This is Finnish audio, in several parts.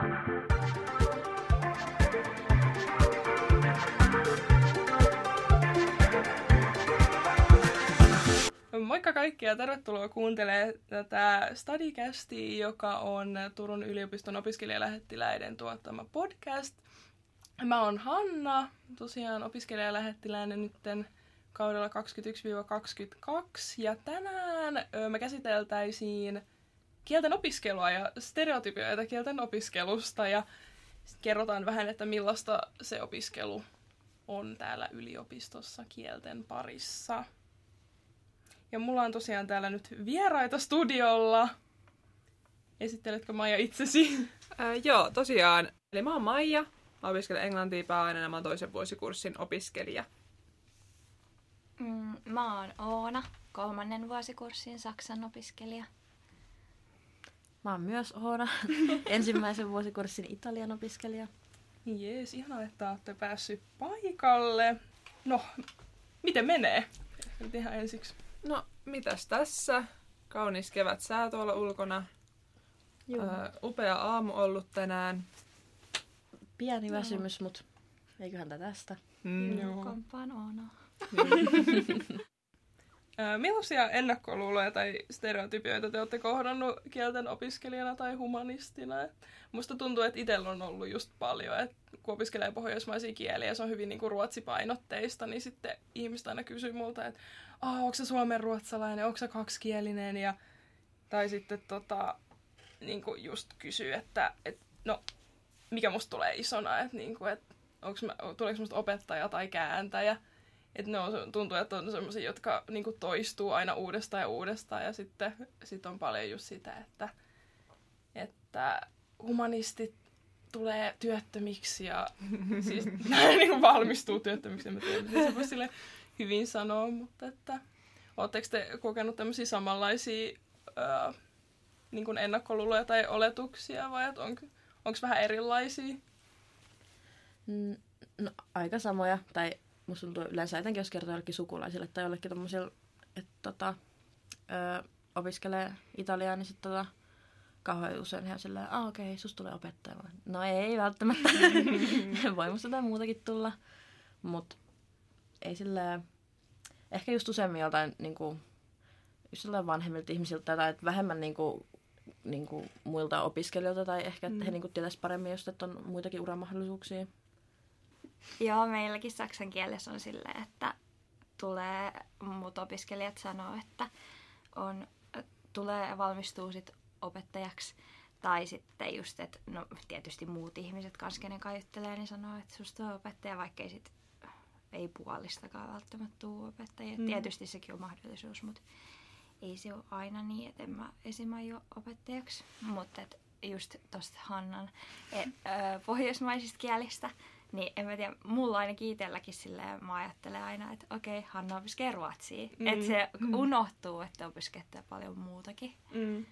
Moikka kaikki ja tervetuloa kuuntelemaan tätä Studycastia, joka on Turun yliopiston opiskelijalähettiläiden tuottama podcast. Mä oon Hanna, tosiaan opiskelijalähettiläinen nytten kaudella 21-22 ja tänään me käsiteltäisiin kielten opiskelua ja stereotypioita kielten opiskelusta ja kerrotaan vähän, että millaista se opiskelu on täällä yliopistossa kielten parissa. Ja mulla on tosiaan täällä nyt vieraita studiolla. Esitteletkö Maija itsesi? Äh, joo, tosiaan. Eli mä oon Maija. Mä opiskelen englantia pääaineena. Mä oon toisen vuosikurssin opiskelija. Mm, mä oon Oona, kolmannen vuosikurssin Saksan opiskelija. Mä oon myös Oona, ensimmäisen vuosikurssin Italian opiskelija. Jees, ihanaa, että olette päässyt paikalle. No, miten menee? Nyt ihan ensiksi. No, mitäs tässä? Kaunis kevät sää tuolla ulkona. Joo. Ö, upea aamu ollut tänään. Pieni väsymys, mut eiköhän tästä. Mm. Joo. Kompaan Oona. Millaisia ennakkoluuloja tai stereotypioita te olette kohdannut kielten opiskelijana tai humanistina? Musta tuntuu, että itsellä on ollut just paljon, että kun opiskelee pohjoismaisia kieliä se on hyvin niinku ruotsipainotteista, niin sitten ihmiset aina kysyy multa, että onko se suomen ruotsalainen, onko se kaksikielinen ja tai sitten tota, niinku just kysyy, että et, no, mikä musta tulee isona, että niinku, et, onks mä, tuleeko musta opettaja tai kääntäjä. Että ne on, tuntuu, että on sellaisia, jotka niinku toistuu aina uudestaan ja uudestaan. Ja sitten sit on paljon just sitä, että, että humanistit tulee työttömiksi ja siis näin niin valmistuu työttömiksi. En mä tiedä, miten se voi sille hyvin sanoa, mutta että Oletteko te kokenut tämmöisiä samanlaisia ää, niin kuin ennakkoluuloja tai oletuksia vai onko onko vähän erilaisia? Mm, No, aika samoja. Tai musta tuntuu yleensä etenkin, jos kertoo jollekin sukulaisille tai jollekin tommosille, että tota, ö, opiskelee italiaa, niin sitten tota, kauhean usein he on silleen, ah okei, okay, sus tulee opettaja. No ei välttämättä. Voi musta jotain muutakin tulla. Mut ei silleen, ehkä just useammin joltain niinku, just jotain vanhemmilta ihmisiltä tai että vähemmän niinku, niinku muilta opiskelijoilta tai ehkä, että Mm. he niinku tietäis paremmin just, että on muitakin uramahdollisuuksia. Joo, meilläkin saksan kielessä on silleen, että tulee, mut opiskelijat sanoo, että on, tulee ja valmistuu sit opettajaksi. Tai sitten just, että no tietysti muut ihmiset kanssa, kenen kai juttelee, niin sanoo, että susta on opettaja, vaikka ei sit ei puolistakaan välttämättä tuu opettajia. Mm. Tietysti sekin on mahdollisuus, mutta ei se ole aina niin, että en mä esim. aio opettajaksi. Mutta et just tosta Hannan e, ö, pohjoismaisista kielistä, niin en mä tiedä, mulla ainakin itselläkin silleen, mä ajattelen aina, että okei, Hanna opiskelee ruotsia. Mm. Mm. Että se unohtuu, että opiskelee paljon muutakin. Mm.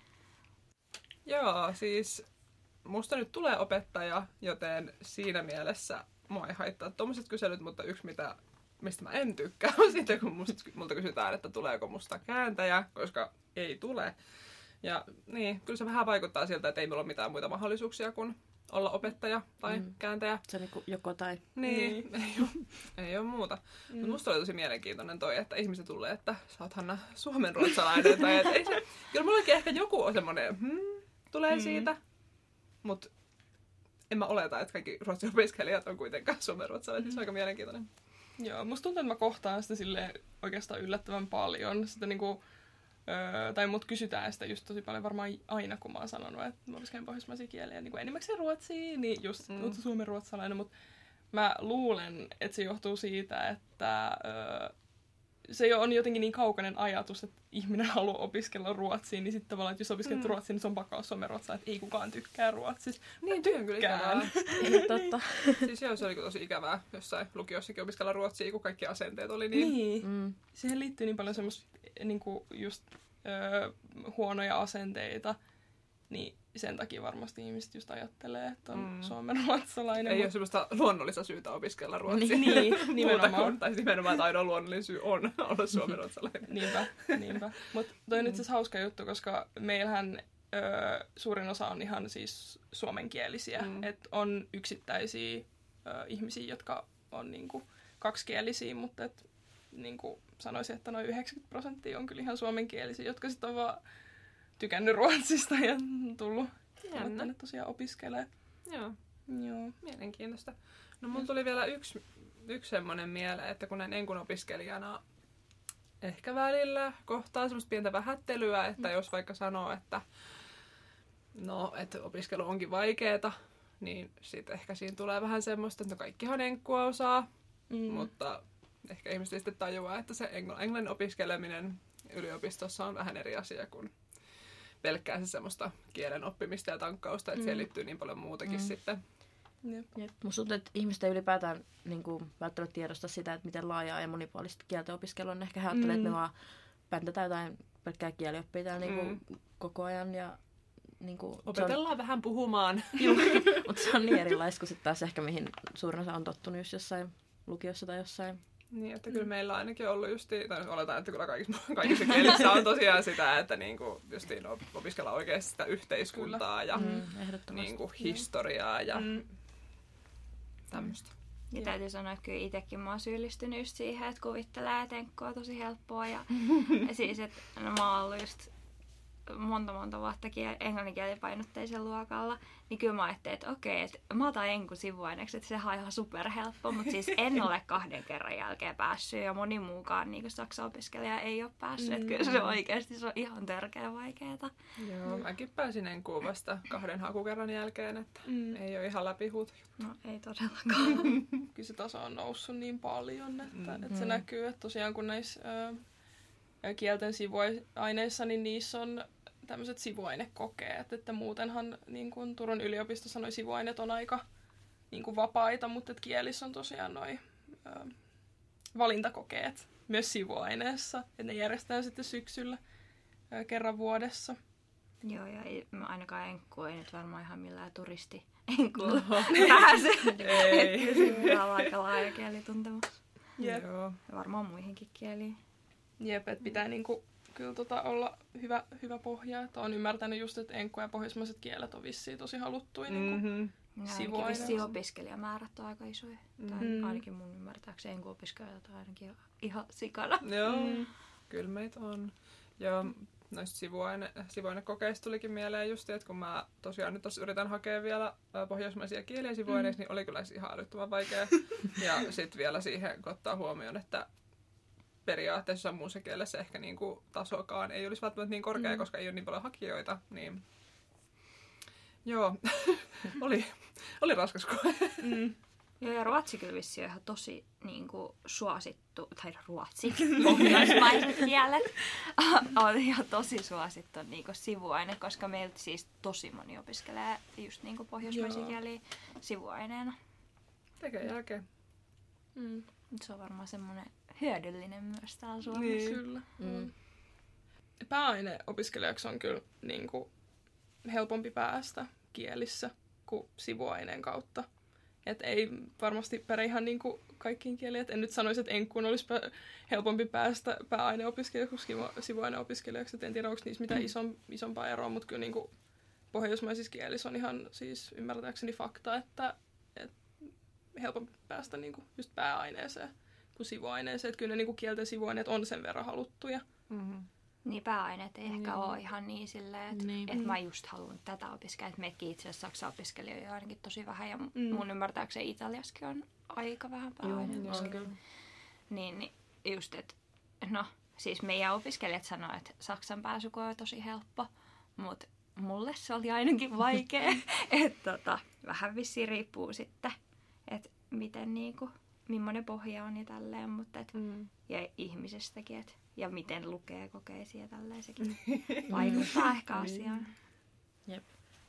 Joo, siis musta nyt tulee opettaja, joten siinä mielessä mua ei haittaa tuommoiset kyselyt, mutta yksi mitä, mistä mä en tykkää on sitten, kun musta, multa kysytään, että tuleeko musta kääntäjä, koska ei tule. Ja niin, kyllä se vähän vaikuttaa siltä, että ei mulla ole mitään muita mahdollisuuksia kuin olla opettaja tai Mm. mm. kääntäjä. Se on niinku joko tai. Niin, ei, ole, ei ole muuta. Mm. Mm. Mutta musta oli tosi mielenkiintoinen toi, että ihmiset tulee, että sä oot Hanna suomen ruotsalainen. tai että ei se, kyllä mullakin ehkä joku on semmoinen, hmm, tulee Mm. mm. siitä. Mutta en mä oleta, että kaikki ruotsin opiskelijat on kuitenkaan suomen ruotsalaisia. Se on aika mielenkiintoinen. Joo, musta tuntuu, että mä kohtaan sitä sille oikeastaan yllättävän paljon. Sitä niinku, öö, tai mut kysytään sitä just tosi paljon varmaan aina, kun mä oon sanonut, että mä opiskelen pohjoismaisia kieliä, niin kuin enimmäkseen ruotsia, niin just Mm. mm. suomen ruotsalainen, mutta mä luulen, että se johtuu siitä, että öö, se on jotenkin niin kaukainen ajatus, että ihminen haluaa opiskella ruotsia, niin sitten tavallaan, että jos opiskelet Mm. ruotsia, niin se on pakko olla suomen ruotsia, että ei kukaan tykkää ruotsista. Niin, on kyllä tykkään. ikävää. Ei totta. siis joo, se oli tosi ikävää jossain lukiossakin opiskella ruotsia, kun kaikki asenteet oli niin. niin. Mm. siihen liittyy niin paljon semmoista niinku just öö, huonoja asenteita, niin sen takia varmasti ihmiset just ajattelee, että on Mm. mm. suomen ruotsalainen. Ei mut- ole semmoista luonnollista syytä opiskella ruotsia. Niin, Muuta nimenomaan. kuin, tai siis nimenomaan, että ainoa luonnollinen syy on olla suomen ruotsalainen. Niinpä, niinpä. Mutta toi on itse asiassa hauska juttu, koska meillähän ö, suurin osa on ihan siis suomenkielisiä. Mm. Mm. Että on yksittäisiä ö, ihmisiä, jotka on niinku kaksikielisiä, mutta et, niinku sanoisin, että noin 90 prosenttia on kyllä ihan suomenkielisiä, jotka sitten on vaan tykännyt ruotsista ja tullut tullut tänne tosiaan opiskelemaan. Joo, Joo. mielenkiintoista. No mulla tuli vielä yksi, yksi semmoinen mieleen, että kun näin enkun opiskelijana ehkä välillä kohtaa semmoista pientä vähättelyä, että jos vaikka sanoo, että no, että opiskelu onkin vaikeeta, niin sitten ehkä siinä tulee vähän semmoista, että no kaikkihan enkkua osaa, Mm. mm. mutta ehkä ihmiset sitten tajua, että se engl- englannin opiskeleminen yliopistossa on vähän eri asia kuin pelkkää se semmoista kielen oppimista ja tankkausta, että mm. siihen liittyy niin paljon muutakin Mm. sitten. Jep. Jep. Musta tuntuu, että ihmiset ei ylipäätään niin kuin, välttämättä tiedosta sitä, että miten laajaa ja monipuolista kielten opiskelu on. Ehkä he ajattelee, mm. että me vaan päntätään jotain pelkkää kielioppia täällä niin kuin, Mm. koko ajan. Ja, niin kuin, Opetellaan vähän puhumaan. mutta se on niin erilaista kuin sitten taas ehkä mihin suurin osa on tottunut just jossain lukiossa tai jossain. Niin, että kyllä meillä on ainakin ollut justi, tai oletaan, että kyllä kaikissa, kaikissa kielissä on tosiaan sitä, että niinku justiin op- opiskellaan oikeasti sitä yhteiskuntaa ja Mm, ehdottomasti. niinku historiaa ja Mm. tämmöistä. Ja täytyy sanoa, että kyllä itsekin mä oon syyllistynyt just siihen, että kuvittelee, on tosi helppoa. Ja, ja siis, että no, mä oon ollut just monta monta vuotta kiel- englanninkielipainotteisen luokalla, niin kyllä mä ajattelin, että okei, että mä otan enkun sivuaineeksi, että sehän on ihan superhelppo, mutta siis en ole kahden kerran jälkeen päässyt ja moni muukaan niin saksa-opiskelija ei ole päässyt, että kyllä se oikeasti se on ihan törkeä vaikeeta. Joo, mäkin pääsin enkuun vasta kahden hakukerran jälkeen, että Mm. ei ole ihan läpihuuto. No ei todellakaan. Kyllä se taso on noussut niin paljon, että, Mm. mm. että se Mm. näkyy, että tosiaan kun näissä ö, kielten sivuaineissa, niin niissä on tämmöiset sivuainekokeet, että muutenhan niin kuin Turun yliopistossa noi sivuaineet on aika niin kuin vapaita, mutta että kielissä on tosiaan noi ö, valintakokeet myös sivuaineessa, että ne järjestetään sitten syksyllä ö, kerran vuodessa. Joo, ja ei, mä ainakaan enkku ei nyt varmaan ihan millään turisti enkulla pääse. Ei. Että kyllä on aika laaja kielituntemus. Jep. Joo. Ja varmaan muihinkin kieliin. Jep, että pitää niinku, kyllä tota olla hyvä, hyvä pohja. Että on ymmärtänyt just, että enkku ja pohjoismaiset kielet on vissiin tosi haluttuja. Mm-hmm. Ja ainakin Sivuaineessa. vissiin opiskelijamäärät on aika isoja. Tai Mm. ainakin mun ymmärtääkseni enkun opiskelijoita on ainakin ihan sikana. Joo, Mm. kyllä meitä on. Ja noista sivuaine, sivuainekokeista tulikin mieleen just, että kun mä tosiaan nyt tossa yritän hakea vielä pohjoismaisia kieliä sivuaineissa, mm. niin oli kyllä ihan älyttömän vaikea. ja sitten vielä siihen, kun ottaa huomioon, että periaatteessa muussa kielessä ehkä niinku tasokaan ei olisi välttämättä niin korkea, Mm. koska ei ole niin paljon hakijoita. Niin... Joo, oli, oli raskas koe. Mm. Joo, ja ruotsi kyllä vissiin on ihan tosi niin kuin, suosittu, tai ruotsi, pohjoismaiset kielet, on ihan tosi suosittu niin kuin, sivuaine, koska meiltä siis tosi moni opiskelee just niin kuin, pohjoismaisia kieliä sivuaineena. Tekee jälkeen. Mm. Se on varmaan semmoinen hyödyllinen myös täällä Suomessa. Niin. Kyllä. Mm. Mm. Pääaineopiskelijaksi on kyllä niin kuin, helpompi päästä kielissä kuin sivuaineen kautta. Et ei varmasti pärjää ihan niin kuin kaikkiin kieliin. Et en nyt sanoisi, että enkkuun olisi pä- helpompi päästä pääaineopiskelijaksi kuin sivu- sivuaineopiskelijaksi. Et en tiedä, onko niissä mitään ison, isompaa eroa, mutta kyllä niin kuin pohjoismaisissa kielissä on ihan siis ymmärtääkseni fakta, että, että helpompi päästä niin kuin just pääaineeseen kuin sivuaineeseen. Että kyllä ne niin kuin kielten sivuaineet on sen verran haluttuja. Mm-hmm. Niin pääaineet ei ehkä Joo. ole ihan niin silleen, että Niin. et mä just haluan tätä opiskella. Että meidänkin itse asiassa saksa-opiskelijoita on ainakin tosi vähän. Ja Mm. mm. mun ymmärtääkseni Italiaskin on aika vähän pääaineita. Niin, niin just, että no, siis meidän opiskelijat sanoo, että Saksan pääsykoe on tosi helppo, mutta mulle se oli ainakin vaikea. että tota, vähän vissiin riippuu sitten, että miten niinku, millainen pohja on ja tälleen, mutta et, Mm. ja ihmisestäkin, et, ja miten lukee kokeisia ja tälleen sekin vaikuttaa ehkä asiaan.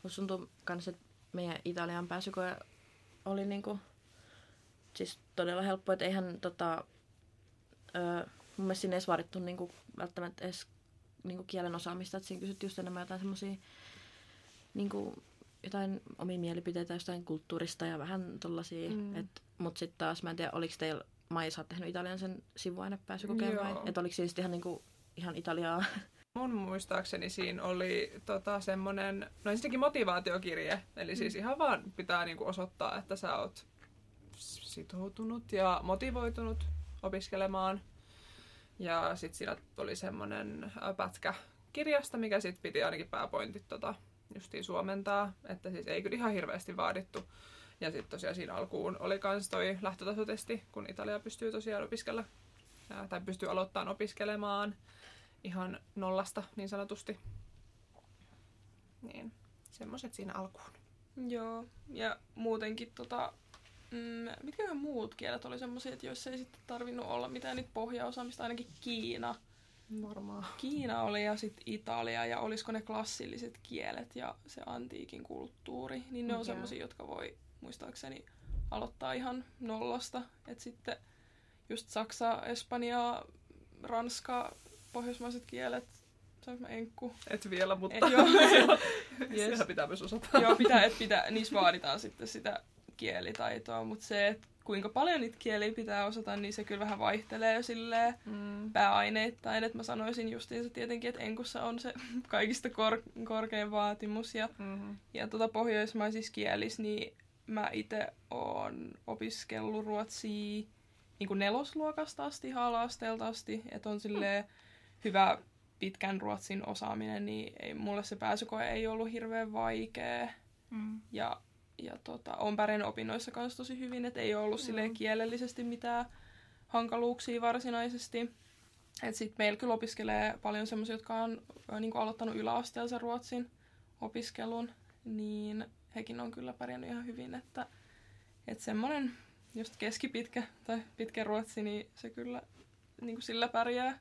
Musta tuntuu kans, että meidän Italian pääsykoe oli niinku, siis todella helppo, että eihän tota, ö, mun mielestä siinä ei edes vaadittu niinku, välttämättä edes niinku kielen osaamista, että siinä kysyttiin just enemmän jotain semmosia niinku, jotain omia mielipiteitä jostain kulttuurista ja vähän tollasia, Mm. mm. et, mut sitten taas mä en tiedä, oliko teillä Maija, tehnyt Italian sen sivuainepääsykokeen vai? Että oliko siinä sit ihan niinku, ihan Italiaa? mun muistaakseni siinä oli tota, semmoinen, no ensinnäkin motivaatiokirje, eli siis ihan vaan pitää niinku osoittaa, että sä oot sitoutunut ja motivoitunut opiskelemaan. Ja sitten siinä oli semmoinen pätkä kirjasta, mikä sitten piti ainakin pääpointit tota, justiin suomentaa, että siis ei kyllä ihan hirveästi vaadittu. Ja sitten tosiaan siinä alkuun oli kans toi lähtötasotesti, kun Italia pystyy tosiaan opiskella, tai pystyy aloittamaan opiskelemaan ihan nollasta niin sanotusti. Niin, semmoiset siinä alkuun. Joo, ja muutenkin tota, mm, mitkä muut kielet oli semmoisia, joissa ei sitten tarvinnut olla mitään niitä pohjaosaamista, ainakin Kiina. Varmaan. Kiina oli ja sitten Italia ja olisiko ne klassilliset kielet ja se antiikin kulttuuri, niin ne on semmoisia, jotka voi muistaakseni aloittaa ihan nollasta. Et sitten just Saksa, Espanja, Ranska, pohjoismaiset kielet, saanko mä enkku? Et vielä, mutta Et, joo, yes. pitää myös osata. joo, pitää, et pitää, niissä vaaditaan sitten sitä kielitaitoa, mutta se, että kuinka paljon niitä kieliä pitää osata, niin se kyllä vähän vaihtelee jo silleen mm. pääaineittain. Että mä sanoisin justiinsa tietenkin, että enkussa on se kaikista kor- korkein vaatimus. Ja, mm-hmm. ja tuota pohjoismaisissa kielissä, niin mä itse oon opiskellut ruotsia niin kuin nelosluokasta asti, ala-asteelta asti, että on silleen hyvä pitkän ruotsin osaaminen, niin ei, mulle se pääsykoe ei ollut hirveän vaikea. Mm. Ja, ja tota, on pärjännyt opinnoissa kanssa tosi hyvin, että ei ollut mm. kielellisesti mitään hankaluuksia varsinaisesti. Et sit meillä kyllä opiskelee paljon semmoisia, jotka on niin kuin aloittanut yläasteelta ruotsin opiskelun, niin hekin on kyllä pärjännyt ihan hyvin, että, että semmoinen just keskipitkä tai pitkä ruotsi, niin se kyllä niin kuin sillä pärjää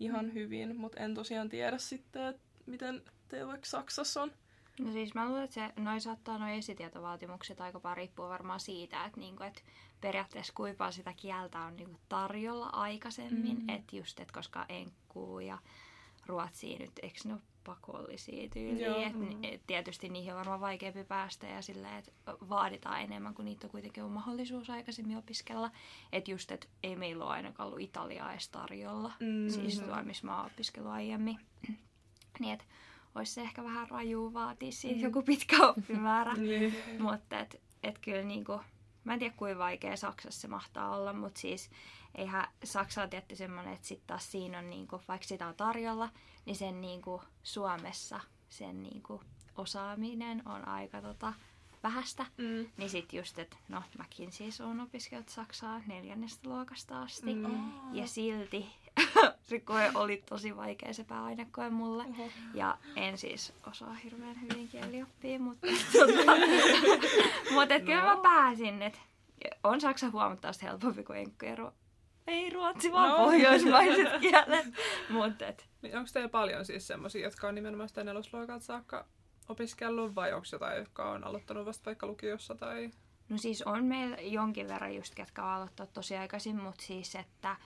ihan mm. hyvin, mutta en tosiaan tiedä sitten, että miten teillä vaikka Saksassa on. No siis mä luulen, että se, noi saattaa noin esitietovaatimukset aika paljon riippuu varmaan siitä, että, niinku, että periaatteessa kuinka sitä kieltä on niinku tarjolla aikaisemmin, mm. että just, että koska enkkuu ja ruotsia nyt, eikö ne ole pakollisia tyyliä. Et, mm. et tietysti niihin on varmaan vaikeampi päästä ja silleen, että vaaditaan enemmän, kun niitä on kuitenkin on mahdollisuus aikaisemmin opiskella. Että just, että ei meillä ole ainakaan ollut Italiaa edes tarjolla, mm. siis tuo, missä mä oon opiskellut aiemmin. niin, että olisi se ehkä vähän raju vaatia siitä mm. joku pitkä oppimäärä. Niin. Mutta et, et kyllä niinku, mä en tiedä kuinka vaikea Saksassa se mahtaa olla, mutta siis eihän Saksa on tietty semmoinen, että sitten taas siinä on, niinku, vaikka sitä on tarjolla, niin sen niinku, Suomessa sen niinku, osaaminen on aika tota, vähästä. Mm. Niin sitten just, että no mäkin siis olen opiskellut Saksaa neljännestä luokasta asti. Mm. Ja silti koe oli tosi vaikea se pääainekoe mulle. Uh-huh. Ja en siis osaa hirveän hyvin kielioppia, mutta, mutta et no. kyllä mä pääsin. Et on Saksa huomattavasti helpompi kuin enkku ja ruo- ei ruotsi, vaan no. pohjoismaiset kielet. Mut et. Niin onko teillä paljon siis semmoisia, jotka on nimenomaan sitä nelosluokalta saakka opiskellut vai onko jotain, jotka on aloittanut vasta vaikka lukiossa tai... No siis on meillä jonkin verran just, ketkä on aloittanut tosi aikaisin, mutta siis että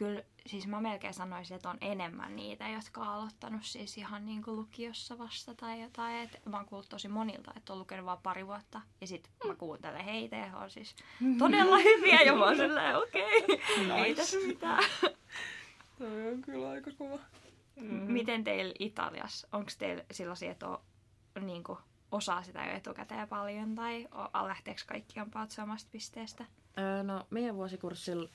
kyllä, siis mä melkein sanoisin, että on enemmän niitä, jotka on aloittanut siis ihan niin kuin lukiossa vasta tai jotain. Et mä oon kuullut tosi monilta, että on lukenut vain pari vuotta ja sit mä kuuntelen heitä ja on siis todella hyviä ja mä oon silleen, okei, okay, ei tässä mitään. Toi on kyllä aika kova. Mm-hmm. Miten teillä Italiassa, onko teillä sellaisia, että on, niin kuin, osaa sitä jo etukäteen paljon tai lähteekö kaikki ampaat samasta pisteestä? Öö, no meidän vuosikurssilla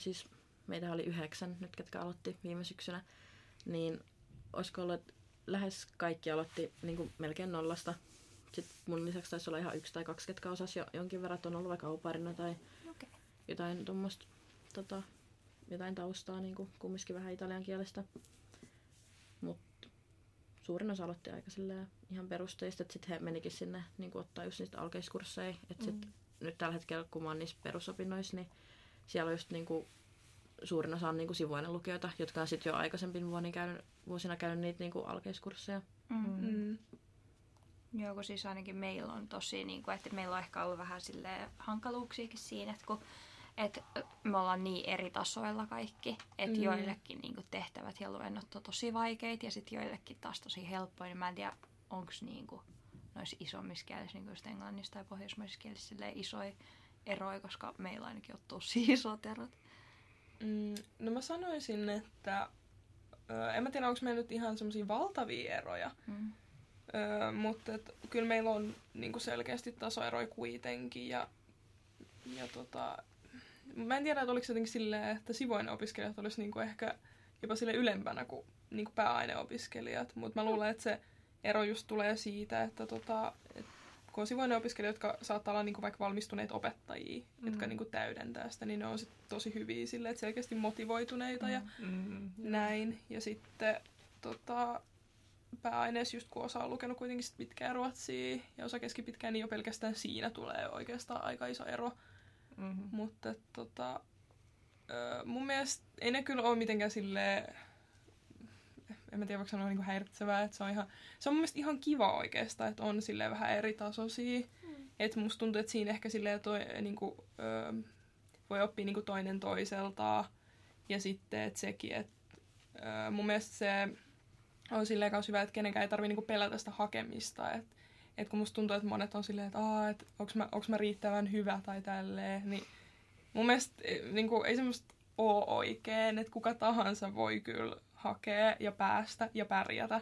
siis meitä oli yhdeksän nyt, ketkä aloitti viime syksynä, niin olisiko ollut, että lähes kaikki aloitti niin kuin melkein nollasta. Sitten mun lisäksi taisi olla ihan yksi tai kaksi, ketkä osasi jo jonkin verran, on ollut vaikka auparina tai okay. jotain tuommoista tota, jotain taustaa niin kuin kumminkin vähän italian kielestä. Mutta suurin osa aloitti aika ihan perusteista, että sitten he menikin sinne niin kuin ottaa just niistä alkeiskursseja. Että mm. nyt tällä hetkellä, kun mä oon niissä perusopinnoissa, niin siellä on just niinku, suurin osa on niinku sivuinen lukijoita, jotka on sitten jo aikaisempin vuosina käynyt, vuosina käynyt niitä niinku alkeiskursseja. Mm. Mm. Joo, kun siis ainakin meillä on tosi, niin kuin, että meillä on ehkä ollut vähän sille hankaluuksiakin siinä, että kun et me ollaan niin eri tasoilla kaikki, että mm. joillekin niin kuin, tehtävät ja luennot on tosi vaikeita ja sitten joillekin taas tosi helppoja, niin mä en tiedä, onko niin kuin, noissa isommissa kielissä, niin kuin just englannissa tai pohjoismaisissa kielissä isoja eroja, koska meillä ainakin on tosi isot erot. Mm, no mä sanoisin, että Öö, en mä tiedä, onko meillä nyt ihan semmoisia valtavia eroja, Mm. öö, mutta et, kyllä meillä on niinku selkeästi tasoeroja kuitenkin. Ja, ja tota, mä en tiedä, että oliko se jotenkin silleen, että sivuinen opiskelijat olisi niinku ehkä jopa sille ylempänä kuin niinku pääaineopiskelijat. Mutta mä luulen, että se ero just tulee siitä, että tota, kun on sivuinen opiskelijat, jotka saattaa olla niinku vaikka valmistuneita opettajia, mm. jotka niinku täydentää sitä, niin ne on sit tosi hyviä silleen, että selkeästi motivoituneita ja Mm. näin. Ja sitten tota, pääaineessa, just kun osa on lukenut kuitenkin sit pitkää ruotsia ja osa keskipitkää, niin jo pelkästään siinä tulee oikeastaan aika iso ero. Mm-hmm. Mutta tota, mun mielestä ei ne kyllä ole mitenkään silleen, en mä tiedä voiko sanoa niinku häiritsevää, että se on ihan, se on mun mielestä ihan kiva oikeastaan, että on silleen vähän eri tasoisia. Mm. Että musta tuntuu, että siinä ehkä silleen toi, niinku, ö, voi oppia niinku toinen toiseltaan. Ja sitten, että sekin, että ö, mun mielestä se on silleen kanssa hyvä, että kenenkään ei tarvitse niinku pelätä sitä hakemista. Että et kun musta tuntuu, että monet on silleen, että et onks, mä, onks mä riittävän hyvä tai tälleen, niin mun mielestä eh, niinku, ei semmoista ole oikein, että kuka tahansa voi kyllä hakea ja päästä ja pärjätä.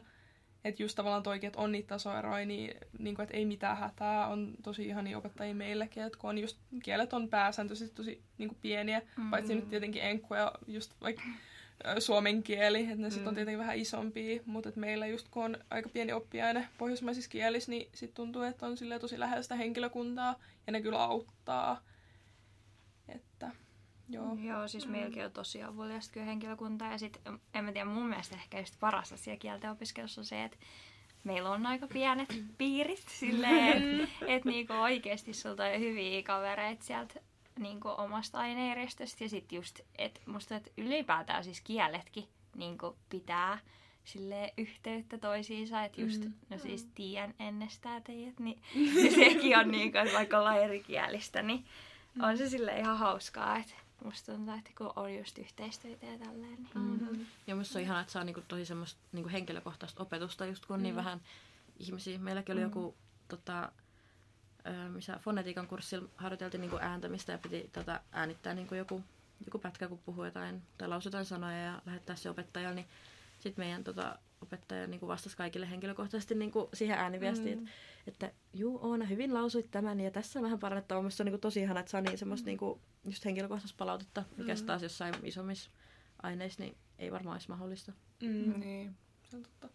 Että just tavallaan toikin, että on niitä tasoeroja, niin, niin kuin, että ei mitään hätää, on tosi ihania opettajia meillekin, että kun on just, kielet on pääsääntöisesti tosi niin kuin pieniä, mm. paitsi nyt tietenkin enkku ja just vaikka suomen kieli, että ne sitten on Mm. tietenkin vähän isompia, mutta että meillä just kun on aika pieni oppiaine pohjoismaisissa kielissä, niin sitten tuntuu, että on silleen tosi lähellä sitä henkilökuntaa ja ne kyllä auttaa. Joo. Joo, siis Mm. meilläkin on tosi avuliasta kyllä henkilökuntaa. Ja sitten, en mä tiedä, mun mielestä ehkä just paras asia kielten opiskelussa on se, että meillä on aika pienet piirit silleen, että et niinku oikeasti sulta on hyviä kavereita sieltä niinku omasta aineiristöstä. Ja sitten just, että musta että ylipäätään siis kieletkin niinku pitää sille yhteyttä toisiinsa, että just, Mm. no siis tiedän ennestään teidät, niin sekin on niinku, että vaikka ollaan erikielistä, niin on se sille ihan hauskaa, että musta tuntuu, että kun on just yhteistyötä ja tälleen, niin Mm-hmm. Ja musta se on ihanaa, että saa niinku tosi semmoista niinku henkilökohtaista opetusta, just kun on niin Mm. vähän ihmisiä. Meilläkin oli joku, tota, ö, missä fonetiikan kurssilla harjoiteltiin niinku ääntämistä ja piti tota, äänittää niinku joku, joku pätkä, kun puhuu jotain tai lausuu jotain sanoja ja lähettää se opettajalle, niin sitten meidän tota, opettaja niinku vastasi kaikille henkilökohtaisesti niinku siihen ääniviestiin, Mm. että, että juu Oona, hyvin lausuit tämän ja tässä on vähän parannettavaa. Mielestäni se on niinku tosi ihana, että saa niin semmoista niinku, just henkilökohtaista palautetta, mikä Mm. taas jossain isommissa aineissa niin ei varmaan olisi mahdollista. Mm. Niin. Se on totta.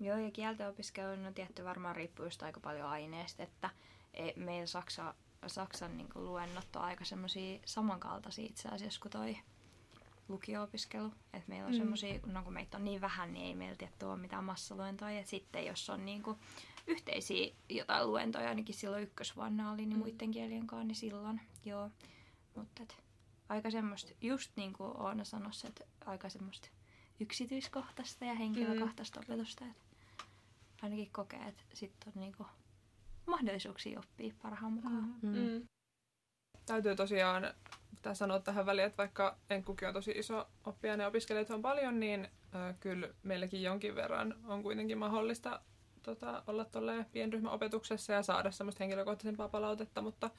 Joo, ja kielten opiskelu on tietty varmaan riippuu just aika paljon aineesta, että e- meillä Saksa, Saksan niin luennot on aika semmoisia samankaltaisia itse asiassa kuin toi lukio-opiskelu. Et meillä on Mm. mm. semmoisia, no kun meitä on niin vähän, niin ei meillä tietty ole mitään massaluentoja. Et sitten jos on niin kuin yhteisiä jotain luentoja, ainakin silloin ykkösvuonna oli, niin Mm. muiden kielien kanssa, niin silloin joo. Mutta aika semmoista, just niin kuin Oona sanoi, että aika semmoista yksityiskohtaista ja henkilökohtaista mm. opetusta. Et ainakin kokee, että sitten on niinku mahdollisuuksia oppia parhaan mukaan. Mm. Mm. Täytyy tosiaan pitää sanoa tähän väliin, että vaikka Enkkukin on tosi iso oppiaine ja opiskelijoita on paljon, niin äh, kyllä meilläkin jonkin verran on kuitenkin mahdollista tota, olla tuolle pienryhmäopetuksessa ja saada semmoista henkilökohtaisempaa palautetta, mutta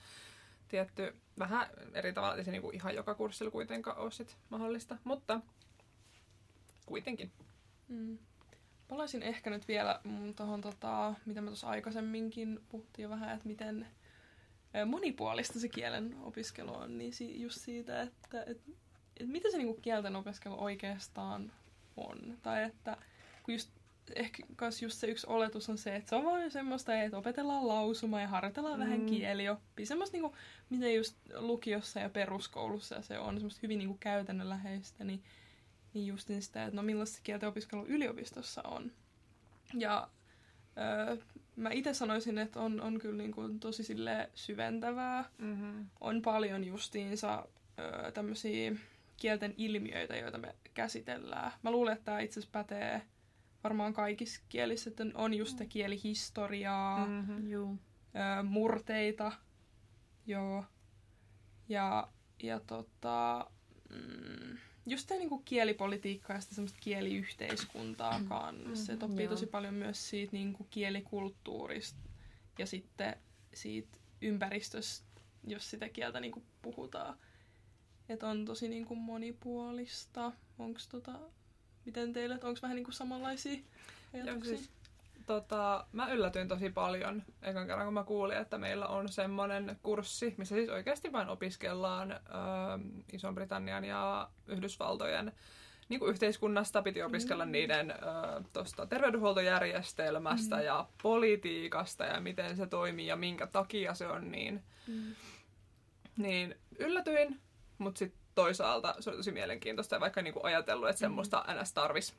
tietty vähän eri tavalla, ei se niinku ihan joka kurssilla kuitenkaan ole sit mahdollista, mutta kuitenkin. Mm. Palaisin ehkä nyt vielä tuohon, tota, mitä me tuossa aikaisemminkin puhuttiin vähän, että miten monipuolista se kielen opiskelu on, niin si- just siitä, että et, et mitä se niinku kielten opiskelu oikeastaan on. Tai että kun just ehkä kas just se yksi oletus on se, että se on vain semmoista, että opetellaan lausuma ja harjoitellaan mm. vähän kielioppia. Semmoista niinku, miten just lukiossa ja peruskoulussa se on semmoista hyvin niinku käytännönläheistä, niin niin just niin sitä, että no millaista kielten opiskelu yliopistossa on. Ja öö, mä itse sanoisin, että on, on kyllä niin kuin tosi sille syventävää. Mm-hmm. On paljon justiinsa öö, tämmöisiä kielten ilmiöitä, joita me käsitellään. Mä luulen, että tämä itse asiassa pätee varmaan kaikissa kielissä, että on just sitä kielihistoriaa, mm. Mm-hmm. Juu. öö, murteita, joo. Ja, ja tota, mm, just tämä niinku kielipolitiikkaa ja sitä semmoista kieliyhteiskuntaa kanssa. Et oppii Joo. tosi paljon myös siitä niinku kielikulttuurista ja sitten siitä ympäristöstä, jos sitä kieltä niinku puhutaan. Että on tosi niinku monipuolista. Onko tota miten teille, että onko vähän niinku samanlaisia ajatuksia? siis tota, mä yllätyin tosi paljon ekan kerran, kun mä kuulin, että meillä on semmoinen kurssi, missä siis oikeasti vain opiskellaan ö, Ison-Britannian ja Yhdysvaltojen niin kuin yhteiskunnasta. Piti opiskella mm. niiden ö, tosta terveydenhuoltojärjestelmästä mm. ja politiikasta ja miten se toimii ja minkä takia se on niin. Mm. Niin yllätyin, mutta sitten toisaalta se oli tosi mielenkiintoista ja vaikka niinku ajatellut, että semmoista mm. ns. tarvis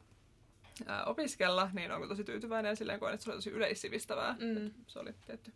ää, opiskella, niin on tosi tyytyväinen silleen koen, että se oli tosi yleissivistävää. Mm. Se oli tietty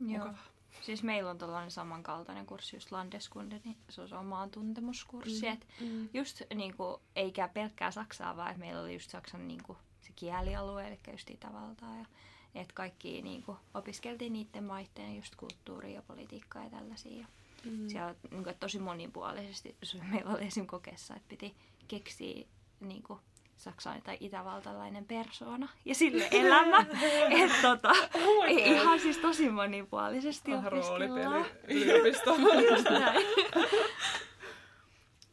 Joo. mukavaa. Siis meillä on tällainen samankaltainen kurssi, just Landeskunde, niin se on omaan tuntemuskurssi. Mm. Et mm. Just niinku, eikä pelkkää Saksaa, vaan että meillä oli just Saksan niinku, se kielialue, eli just Itävaltaa. Ja, että kaikki niinku, opiskeltiin niiden maitteen just kulttuuria ja politiikkaa ja tällaisia. Mm. Siellä niinku, tosi monipuolisesti, meillä oli esim. kokeessa, että piti keksiä niinku, saksalainen tai itävaltalainen persona ja sille elämä. että tota, oh ihan siis tosi monipuolisesti ah, opiskellaan. Just näin.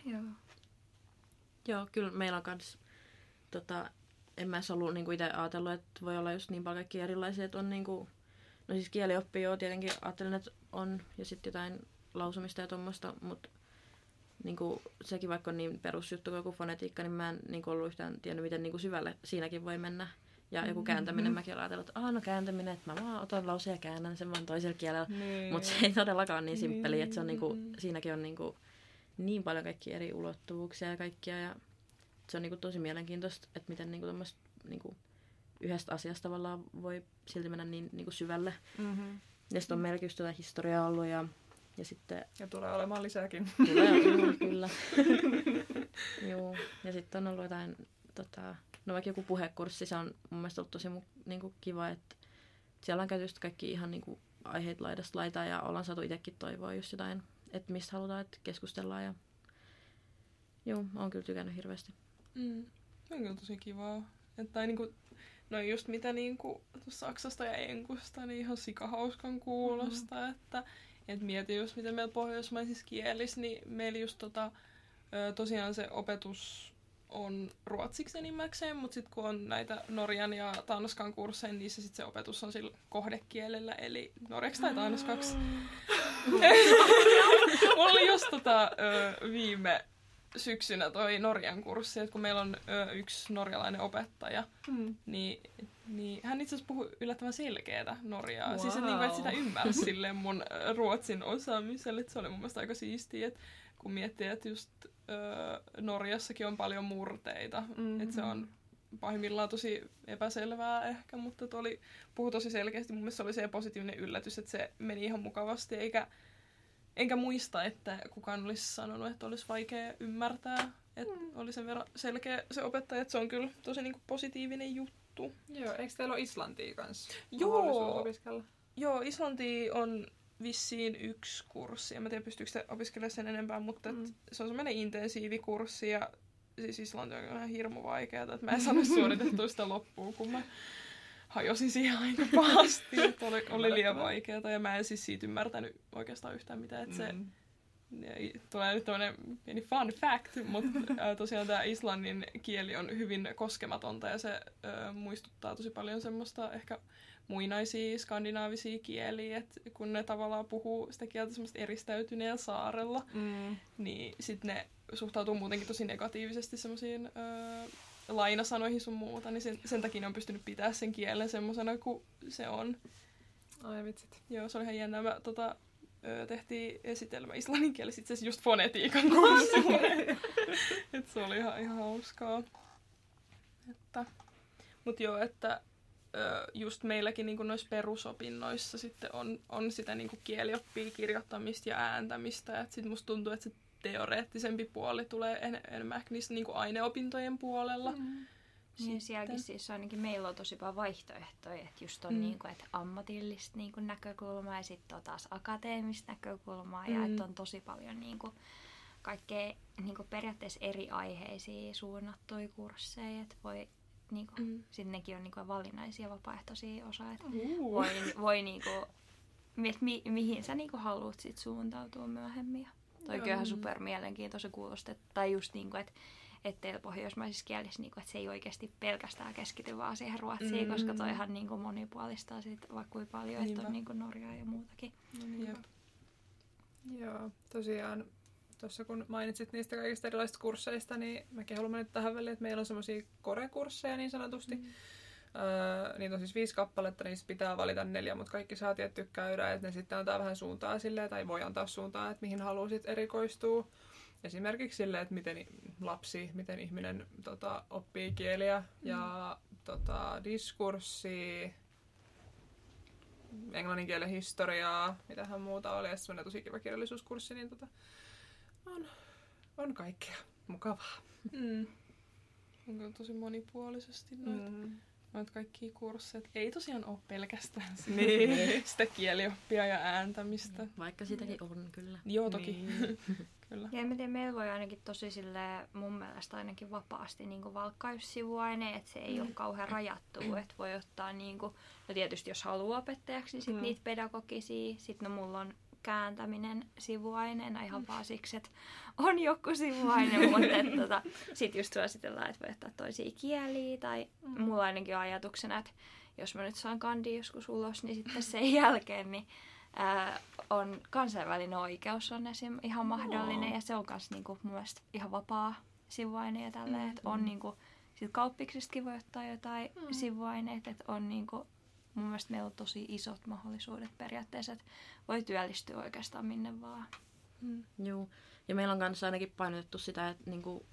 Joo. Joo, kyllä meillä on kans, tota, en mä ollut niinku itse ajatellut, että voi olla just niin paljon kaikki erilaisia, että on niinku, no siis kielioppi joo, tietenkin ajattelin, että on, ja sitten jotain lausumista ja tuommoista, mutta niin kuin, sekin vaikka on niin perusjuttu kuin joku fonetiikka, niin mä en niin kuin, ollut yhtään tiennyt, miten niin kuin, syvälle siinäkin voi mennä. Ja joku mm-hmm. kääntäminen, mm-hmm. mäkin olen ajatellut, että no kääntäminen, että mä vaan otan lauseen ja käännän sen vaan toisella kielellä. Niin. Mutta se ei todellakaan ole niin simppeli, että se on, niin kuin, mm-hmm. siinäkin on niin, kuin, niin paljon kaikki eri ulottuvuuksia ja kaikkia. Ja se on niin kuin, tosi mielenkiintoista, että miten niin kuin, niin kuin, yhdestä asiasta tavallaan voi silti mennä niin, niin kuin syvälle. Mm-hmm. Ja sitten on meilläkin just historiaa ollut ja ja, sitten, ja tulee olemaan lisääkin. Tulee olemaan, kyllä. Joo. Ja sitten on ollut jotain, tota, no vaikka joku puhekurssi, se on mun mielestä ollut tosi niin kuin kiva, että siellä on käyty kaikki ihan niin kuin aiheet laidasta laitaa ja ollaan saatu itsekin toivoa just jotain, että mistä halutaan, että keskustellaan. Ja... Joo, on kyllä tykännyt hirveästi. Mm. On kyllä tosi kivaa. Että tai niinku, no just mitä niinku Saksasta ja Enkusta, niin ihan sikahauskan kuulosta, mm-hmm. että et mieti just, miten meillä pohjoismaisissa kielissä, niin meillä just tota, tosiaan se opetus on ruotsiksi enimmäkseen, mutta sitten kun on näitä Norjan ja Tanskan kursseja, niin niissä sit se opetus on sillä kohdekielellä, eli norjaksi tai tanskaksi. Mulla oli just tota, viime syksynä toi Norjan kurssi, että kun meillä on ö, yksi norjalainen opettaja, mm. niin, niin hän itse asiassa puhui yllättävän selkeätä norjaa. Wow. Siis että, niin kuin, että sitä ymmärsi sille mun ruotsin osaamiselle, että se oli mun mielestä aika siistiä, että kun miettii, että just ö, Norjassakin on paljon murteita, mm-hmm. että se on pahimmillaan tosi epäselvää ehkä, mutta oli, puhui tosi selkeästi. Mun mielestä se oli se positiivinen yllätys, että se meni ihan mukavasti, eikä Enkä muista, että kukaan olisi sanonut, että olisi vaikea ymmärtää. Että mm. oli sen verran selkeä se opettaja, että se on kyllä tosi niinku positiivinen juttu. Joo, eikö teillä ole Islantia kanssa? Joo, opiskella? Joo, Islanti on vissiin yksi kurssi. En mä tiedä, pystyykö se opiskelemaan sen enempää, mutta mm. se on semmoinen intensiivikurssi ja siis Islanti on ihan hirmu vaikeaa, että mä en saanut suoritettua sitä loppuun, kun mä hajosin siihen aika pahasti, että oli, oli liian vaikeaa ja mä en siis siitä ymmärtänyt oikeastaan yhtään mitään, että se mm. tulee nyt tämmöinen pieni fun fact, mutta äh, tosiaan tämä islannin kieli on hyvin koskematonta ja se äh, muistuttaa tosi paljon semmoista ehkä muinaisia skandinaavisia kieliä, että kun ne tavallaan puhuu sitä kieltä semmoista eristäytyneellä saarella, mm. niin sitten ne suhtautuu muutenkin tosi negatiivisesti semmoisiin lainasanoihin sun muuta, niin sen, sen takia ne on pystynyt pitää sen kielen semmoisena kuin se on. Ai vitsit. Joo, se oli ihan jännä. Mä, tota, tehtiin esitelmä islannin kielessä itse asiassa just fonetiikan kurssille. Et se oli ihan, ihan hauskaa. Että, mut joo, että just meilläkin niin noissa perusopinnoissa sitten on, on sitä niin kielioppia, kirjoittamista ja ääntämistä. Et sit musta tuntuu, että se teoreettisempi puoli tulee en, enemmän niistä niin kuin aineopintojen puolella. Mm. Niin sielläkin siis ainakin meillä on tosi paljon vaihtoehtoja, että just on mm. niin kuin, että ammatillista niin kuin näkökulmaa ja sitten on taas akateemista näkökulmaa mm. ja että on tosi paljon niin kuin, kaikkea niin kuin periaatteessa eri aiheisiin suunnattuja kursseja, että voi niin kuin, mm. sitten nekin on niin kuin valinnaisia vapaaehtoisia osa, että uh. voi, voi niin kuin, mi, mi, mihin sä niin kuin haluat sit suuntautua myöhemmin. Toi on ihan super mielenkiintoista kuulosta. Tai just niin kuin, että että teillä pohjoismaisissa kielissä, niin kuin, että se ei oikeasti pelkästään keskity vaan siihen ruotsiin, Mm. koska toihan niin kuin monipuolistaa sit vaikka kuinka paljon, että on niin kuin Norjaa ja muutakin. Jep. Joo, tosiaan tuossa kun mainitsit niistä kaikista erilaisista kursseista, niin mäkin haluan mennä tähän väliin, että meillä on semmoisia korekursseja niin sanotusti. Mm. Öö, niitä on siis viisi kappaletta, niistä pitää valita neljä, mutta kaikki saa tietty käydä, että ne sitten antaa vähän suuntaa silleen, tai voi antaa suuntaa, että mihin haluaisit erikoistua. Esimerkiksi silleen, että miten lapsi, miten ihminen tota, oppii kieliä ja tota, diskurssia, englannin kielen historiaa, mitähän muuta oli, ja semmoinen tosi kiva kirjallisuuskurssi, niin tota, on, on kaikkea mukavaa. Mm. Onko tosi monipuolisesti noita, mm. Mm. noita kaikkia kursseja. Ei tosiaan ole pelkästään sitä, Niin. sitä kielioppia ja ääntämistä. Vaikka sitäkin on kyllä. Joo, toki. Niin. Kyllä. Ja mä tiedä, meillä voi ainakin tosi sille mun mielestä ainakin vapaasti niin valkkaussivuaine, että se ei ole kauhean rajattu, että voi ottaa niin kuin, no tietysti jos haluaa opettajaksi, niin sit Mm. niitä pedagogisia, sitten no mulla on kääntäminen sivuaineena ihan vaan siksi, että on joku sivuaine, mutta et, tota, sitten just suositellaan, että voi ottaa toisia kieliä tai Mm. mulla ainakin on ajatuksena, että jos mä nyt saan kandi joskus ulos, niin sitten sen jälkeen niin ää, on kansainvälinen oikeus on esim. ihan mahdollinen ja se on myös niinku, mun mielestä ihan vapaa sivuaine ja tälleen, Mm, että on niinku, sit kauppiksistakin voi ottaa jotain Mm. sivuaineita, että on niinku, mun mielestä meillä on tosi isot mahdollisuudet periaatteessa, että voi työllistyä oikeastaan minne vaan. Mm. Joo. Ja meillä on kanssa ainakin painotettu sitä, että niinku,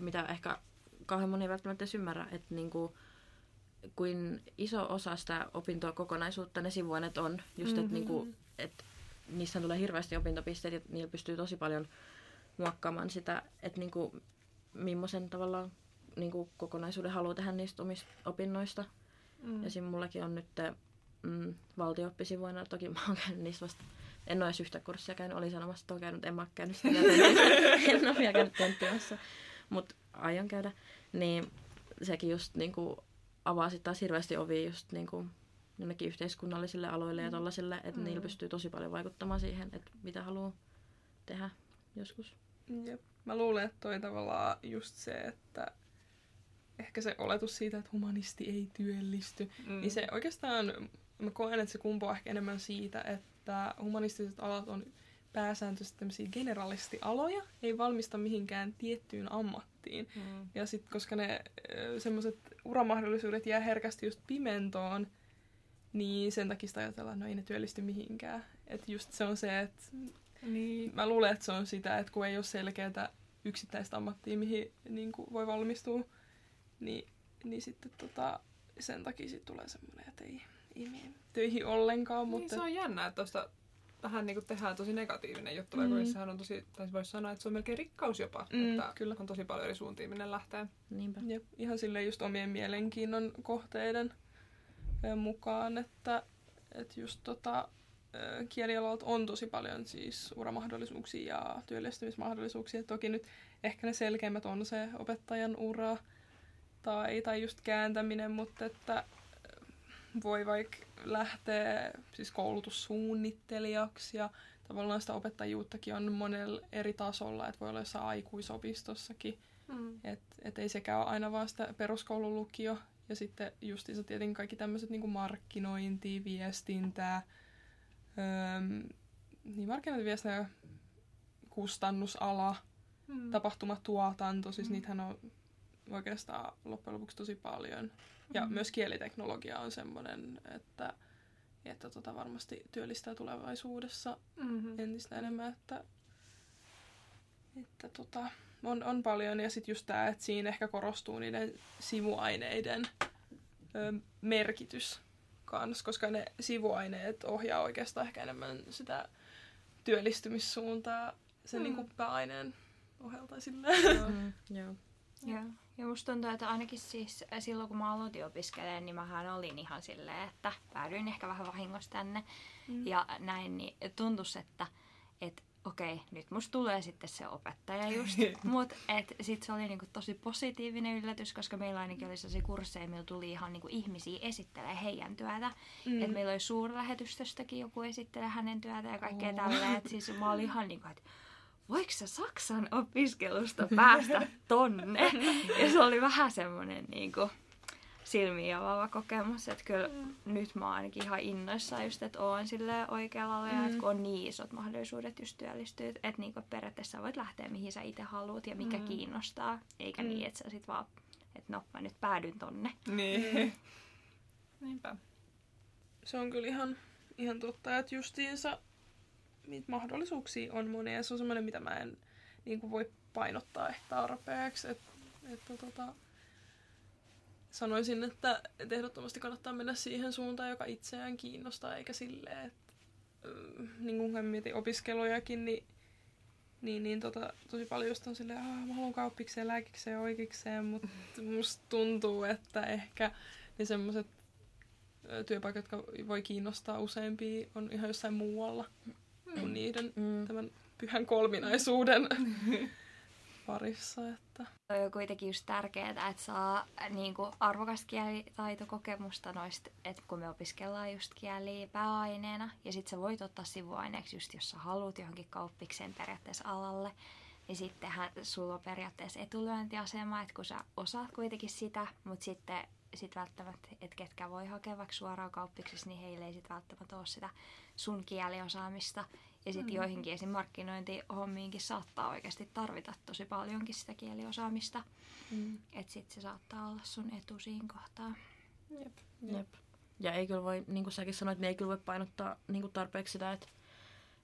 mitä ehkä kauhean moni ei välttämättä edes ymmärrä, että niinku, kuin iso osa sitä opintokokonaisuutta ne sivuaineet on. Just, mm-hmm. että niinku, et niissä tulee hirveästi opintopisteitä ja niillä pystyy tosi paljon muokkaamaan sitä, että niinku, millaisen tavallaan niinku, kokonaisuuden haluaa tehdä niistä omista opinnoista. Mm. Esim. mullakin on nyt mm, valtio-oppisivuina, toki mä oon käynyt niissä vasta, en ole edes yhtä kurssia käynyt, olin sanomassa, että oon käynyt, en mä oon käynyt sitä en ole vielä käynyt tenttimässä, mutta aion käydä. Niin sekin just niinku avaa sitten taas hirveästi ovia just niinku jonnekin yhteiskunnallisille aloille ja tollasille, että Mm. niillä pystyy tosi paljon vaikuttamaan siihen, että mitä haluaa tehdä joskus. Jep. Mä luulen, että toi tavallaan just se, että ehkä se oletus siitä, että humanisti ei työllisty, Mm. niin se oikeastaan, mä koen, että se kumpuaa ehkä enemmän siitä, että humanistiset alat on pääsääntöisesti tämmöisiä generalistialoja, ei valmista mihinkään tiettyyn ammattiin. Mm. Ja sitten koska ne semmoiset uramahdollisuudet jää herkästi just pimentoon, niin sen takia sitä ajatellaan, että no ei ne työllisty mihinkään. Että just se on se, että Niin. mä luulen, että se on sitä, että kun ei ole selkeää yksittäistä ammattia, mihin niin kuin voi valmistua, niin, niin sitten tota, sen takia sit tulee semmoinen, että ei, ei mene töihin ollenkaan. Niin, Mutta se on jännä, että tuosta vähän niin kuin tehdään tosi negatiivinen juttu, Mm. kun sehän on tosi, tai voisi sanoa, että se on melkein rikkaus jopa, Mm, että kyllä. on tosi paljon eri suuntiin, minne lähtee. Niinpä. Jep, ihan sille just omien mielenkiinnon kohteiden mukaan, että, että just tota, kielialalta on tosi paljon siis uramahdollisuuksia ja työllistymismahdollisuuksia. Toki nyt ehkä ne selkeimmät on se opettajan ura tai, tai just kääntäminen, mutta että ö, voi vaikka lähteä siis koulutussuunnittelijaksi ja tavallaan sitä opettajuuttakin on monella eri tasolla, että voi olla jossain aikuisopistossakin Mm. et, et ei sekään ole aina vaan sitä peruskoululukio. Ja sitten justiinsa tietenkin kaikki tämmöiset niin markkinointi, viestintää, öö, niin markkinointi, viestintä, kustannusala, Mm. tapahtumatuotanto, siis Mm. niitähän on oikeastaan loppujen lopuksi tosi paljon. Ja Mm. myös kieliteknologia on semmoinen, että, että tota varmasti työllistää tulevaisuudessa Mm-hmm. entistä enemmän, että, että tota, on, on paljon. Ja sitten just tämä, että siinä ehkä korostuu niiden sivuaineiden ö, merkitys kanssa, koska ne sivuaineet ohjaa oikeastaan ehkä enemmän sitä työllistymissuuntaa sen Mm. mm. niin pääaineen ohjelta. Mm, joo. Joo. Ja musta tuntuu, että ainakin siis silloin kun mä aloitin opiskelemaan, niin mähän olin ihan silleen, että päädyin ehkä vähän vahingossa tänne Mm. ja näin, niin tuntuisi, että et, okei, nyt musta tulee sitten se opettaja just, mutta sitten se oli niinku tosi positiivinen yllätys, koska meillä ainakin oli sellaisia kursseja, millä tuli ihan niinku ihmisiä esittelee heidän työtä. Mm. Et meillä oli suurlähetystöstäkin joku esittelee hänen työtä ja kaikkea Oo. tälleen. Et siis mä olin ihan niinku, että voiko sä Saksan opiskelusta päästä tonne? Ja se oli vähän semmoinen niin kuin, silmiin avaava kokemus, että kyllä mm. nyt mä oon ainakin ihan innoissaan just, että oon sille oikealla mm. että kun on niin isot mahdollisuudet just työllistyä, että niin periaatteessa voit lähteä mihin sä itse haluat ja mikä mm. kiinnostaa, eikä mm. niin, että sä sit vaan, että no mä nyt päädyn tonne. Niin. Niinpä. Se on kyllä ihan, ihan totta, että justiinsa niitä mahdollisuuksia on monia ja se on semmoinen, mitä mä en niin kuin voi painottaa ehkä tarpeeksi. Että, että tota, sanoisin, että, että ehdottomasti kannattaa mennä siihen suuntaan, joka itseään kiinnostaa, eikä silleen, että niin kuin mietin opiskelujakin, niin, niin, niin tota, tosi paljon just on silleen, että mä haluan kauppikseen, lääkikseen, oikeikseen, mutta musta tuntuu, että ehkä ne semmoiset työpaikat, jotka voi kiinnostaa useampia, on ihan jossain muualla mm. Kuin niiden mm. tämän pyhän kolminaisuuden parissa. Että. On kuitenkin just tärkeää, että saa niin kuin arvokasta kielitaitokokemusta noista, että kun me opiskellaan just kieliä pääaineena, ja sitten sä voit ottaa sivuaineeksi just, jos sä haluat johonkin kauppikseen periaatteessa alalle, niin sittenhän sulla on periaatteessa etulyöntiasema, että kun sä osaat kuitenkin sitä, mutta sitten sit välttämättä, että ketkä voi hakea vaikka suoraan kauppiksessa, niin heille ei sit välttämättä ole sitä sun kieliosaamista. Ja sitten mm. joihinkin esim. markkinointihommiinkin saattaa oikeasti tarvita tosi paljonkin sitä kieliosaamista. Mm. Että sitten se saattaa olla sun etu siinä kohtaa. Jep. Jep. Ja ei kyllä voi, niin kuin säkin sanoit, niin ei kyllä voi painottaa niin kuin tarpeeksi sitä, että,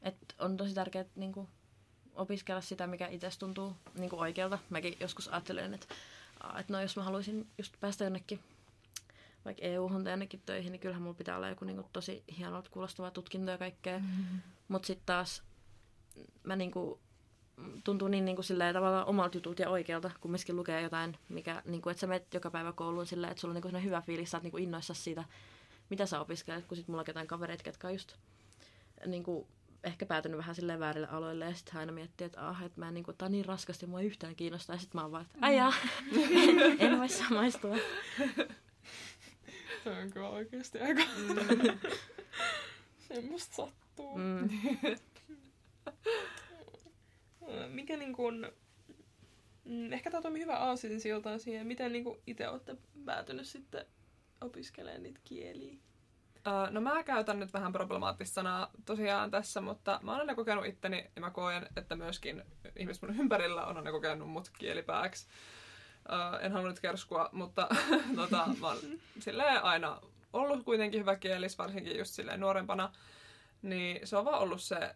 että on tosi tärkeää niin kuin opiskella sitä, mikä itse tuntuu niin kuin oikealta. Mäkin joskus ajattelen, että, että no jos mä haluaisin just päästä jonnekin vaikka EU-hun tai jonnekin töihin, niin kyllähän mulla pitää olla joku niin kuin, tosi hienolta kuulostava tutkinto ja kaikkea. Mm-hmm. Mutta sitten taas mä niin kuin, tuntuu niin, niin kuin silleen, tavallaan omalta jutulta ja oikealta, kun myöskin lukee jotain, mikä, niin kuin, että sä menet joka päivä kouluun silleen, että sulla on niin kuin hyvä fiilis, sä oot niin innoissa siitä, mitä sä opiskelet, kun sit mulla on jotain kavereita, jotka on just niin kuin, ehkä päätynyt vähän silleen väärille aloille ja sitten aina miettii, että ah, että mä en, niin kuin, tää on niin raskasti, mua ei yhtään kiinnostaa. Ja sitten mä oon vaan, että ajaa, en voi samaistua. Se on kyllä oikeasti aika... Mm. Semmosta sattuu. Mm. Mikä niin kun... Mm, ehkä tämä toimii hyvä aasin siltaan siihen, miten niin itse olette päätynyt sitten opiskelemaan niitä kieliä. Uh, no mä käytän nyt vähän problemaattista sanaa tosiaan tässä, mutta mä oon aina kokenut itteni ja mä koen, että myöskin ihmiset mun ympärillä on aina kokenut mut kielipääksi. En halunnut kerskua, mutta tota, mä oon silleen aina ollut kuitenkin hyvä kielis, varsinkin just silleen nuorempana. Niin se on vaan ollut se,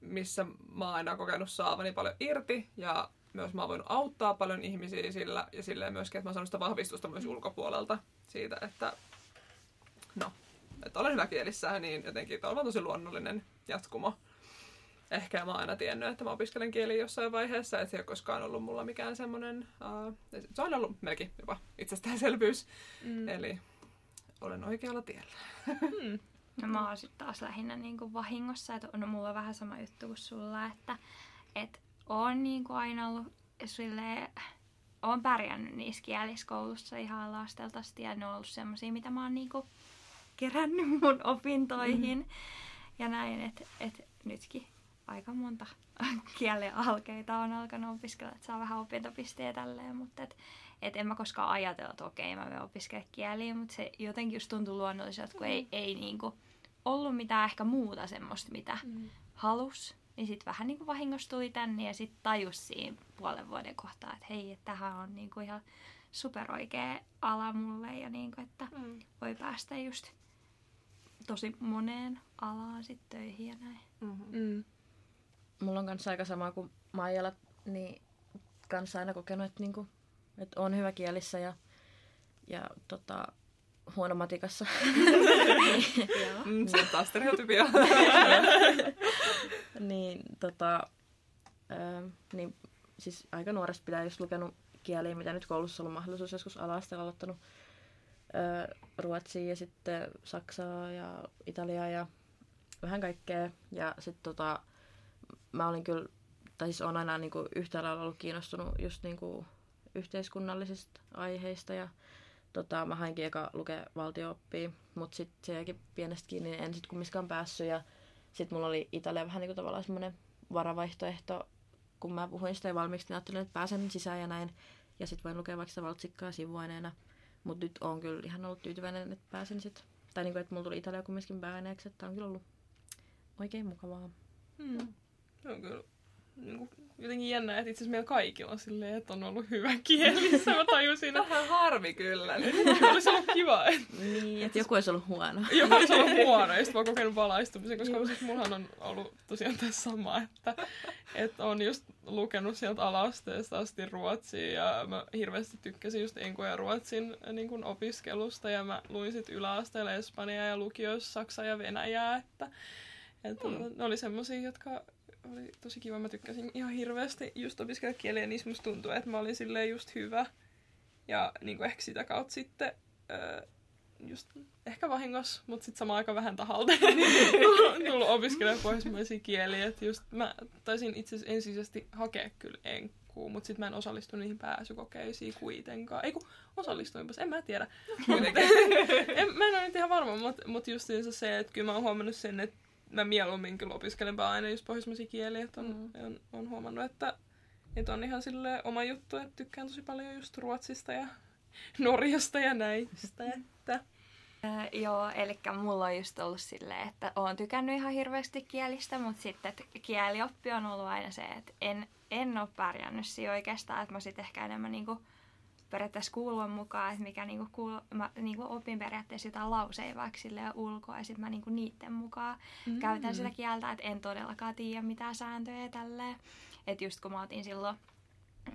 missä mä oon aina kokenut saavani paljon irti ja myös mä oon voinut auttaa paljon ihmisiä sillä ja silleen myöskin, että mä oon sitä vahvistusta myös ulkopuolelta siitä, että no, että olen hyvä kielissä, niin jotenkin tämä on tosi luonnollinen jatkumo ehkä mä oon aina tiennyt, että mä opiskelen kieli jossain vaiheessa, että se ei ole koskaan ollut mulla mikään semmoinen, uh, se on ollut melkein jopa itsestäänselvyys. Mm. Eli olen oikealla tiellä. Mm. No mä oon sitten taas lähinnä niin kuin vahingossa, että on mulla vähän sama juttu kuin sulla, että et on niin kuin aina ollut silleen, oon pärjännyt niissä kieliskoulussa ihan lastelta asti ja ne on ollut semmosia, mitä mä oon niin kuin kerännyt mun opintoihin. Mm. Ja näin, että et nytkin aika monta kielen alkeita on alkanut opiskella, että saa vähän opintopisteitä tälleen, mutta et, et en mä koskaan ajatella, että okei, mä menen opiskella kieliä, mutta se jotenkin just tuntui luonnolliselta, kun mm. ei, ei niinku ollut mitään ehkä muuta semmoista, mitä mm. halus. Niin sitten vähän niinku vahingostui tänne ja sitten tajus siinä puolen vuoden kohtaa, että hei, että tähän on niinku ihan super oikea ala mulle ja niinku, että mm. voi päästä just tosi moneen alaan sitten töihin ja näin. Mm-hmm. Mm mulla on kanssa aika sama kuin Maijalla, niin kanssa aina kokenut, että, niinku, että on hyvä kielissä ja, ja tota, huono matikassa. mm, se on taas stereotypia. niin, tota, ää, niin, siis aika nuoresta pitää just lukenut kieliä, mitä nyt koulussa on ollut mahdollisuus joskus ala-asteella aloittanut ää, ruotsia ja sitten saksaa ja italiaa ja vähän kaikkea. Ja sitten tota, mä olin kyllä, tai siis olen aina niin kuin yhtä lailla ollut kiinnostunut just niin kuin yhteiskunnallisista aiheista ja tota, mä hainkin eka lukea valtiooppia, mutta sitten se jäikin pienestä kiinni, niin en sitten kumminkaan päässyt ja sitten mulla oli Italia vähän niin kuin tavallaan semmoinen varavaihtoehto kun mä puhuin sitä valmiiksi, niin ajattelin, että pääsen sisään ja näin. Ja sitten voin lukea vaikka sitä valtsikkaa sivuaineena. Mutta nyt on kyllä ihan ollut tyytyväinen, että pääsin sitten. Tai niin kuin, että mulla tuli Italia kumminkin pääaineeksi, että on kyllä ollut oikein mukavaa. Mm. Se on kyllä niin kuin, jotenkin jännä, että itse asiassa meillä kaikilla on silleen, että on ollut hyvä kielissä. Mä tajusin, että Vähän harmi kyllä. nyt. olisi ollut kiva, että Niin, että joku olisi ollut huono. joku olisi ollut huono, ja sitten mä oon kokenut valaistumisen, koska siis mullahan on ollut tosiaan tässä sama, että, että on just lukenut sieltä alasteesta asti ruotsia, ja mä hirveästi tykkäsin just enko ja ruotsin niin kuin opiskelusta, ja mä luin sitten yläasteella Espanjaa ja lukiossa Saksaa ja Venäjää, että, että Mm. ne oli semmosia, jotka oli tosi kiva. Mä tykkäsin ihan hirveästi just opiskella kieliä, niin musta tuntuu, että mä olin silleen just hyvä. Ja niin kuin ehkä sitä kautta sitten öö, just ehkä vahingossa, mutta sitten samaan aikaan vähän tahalta tullut opiskelemaan pohjoismaisia kieliä. Et just mä taisin itse asiassa ensisijaisesti hakea kyllä enkkuun, mutta sitten mä en osallistunut niihin pääsykokeisiin kuitenkaan. Ei kun osallistuinpas, en mä tiedä. en, mä en ole nyt ihan varma, mutta mut justiinsa se, että kyllä mä oon huomannut sen, että mä mieluummin kyllä opiskelen aina just pohjoismaisia kieliä, että on, mm. on, on, huomannut, että, että on ihan sille oma juttu, että tykkään tosi paljon just Ruotsista ja Norjasta ja näistä, että Ää, joo, eli mulla on just ollut silleen, että oon tykännyt ihan hirveästi kielistä, mutta sitten että kielioppi on ollut aina se, että en, en ole pärjännyt siinä oikeastaan, että mä sitten ehkä enemmän niinku periaatteessa kuulun mukaan, että mikä niinku kuul, mä niinku opin periaatteessa jotain lauseja vaikka silleen ulkoa ja sitten mä niinku niiden mukaan mm. käytän sitä kieltä, että en todellakaan tiedä mitään sääntöjä ja tälleen. Että just kun mä otin silloin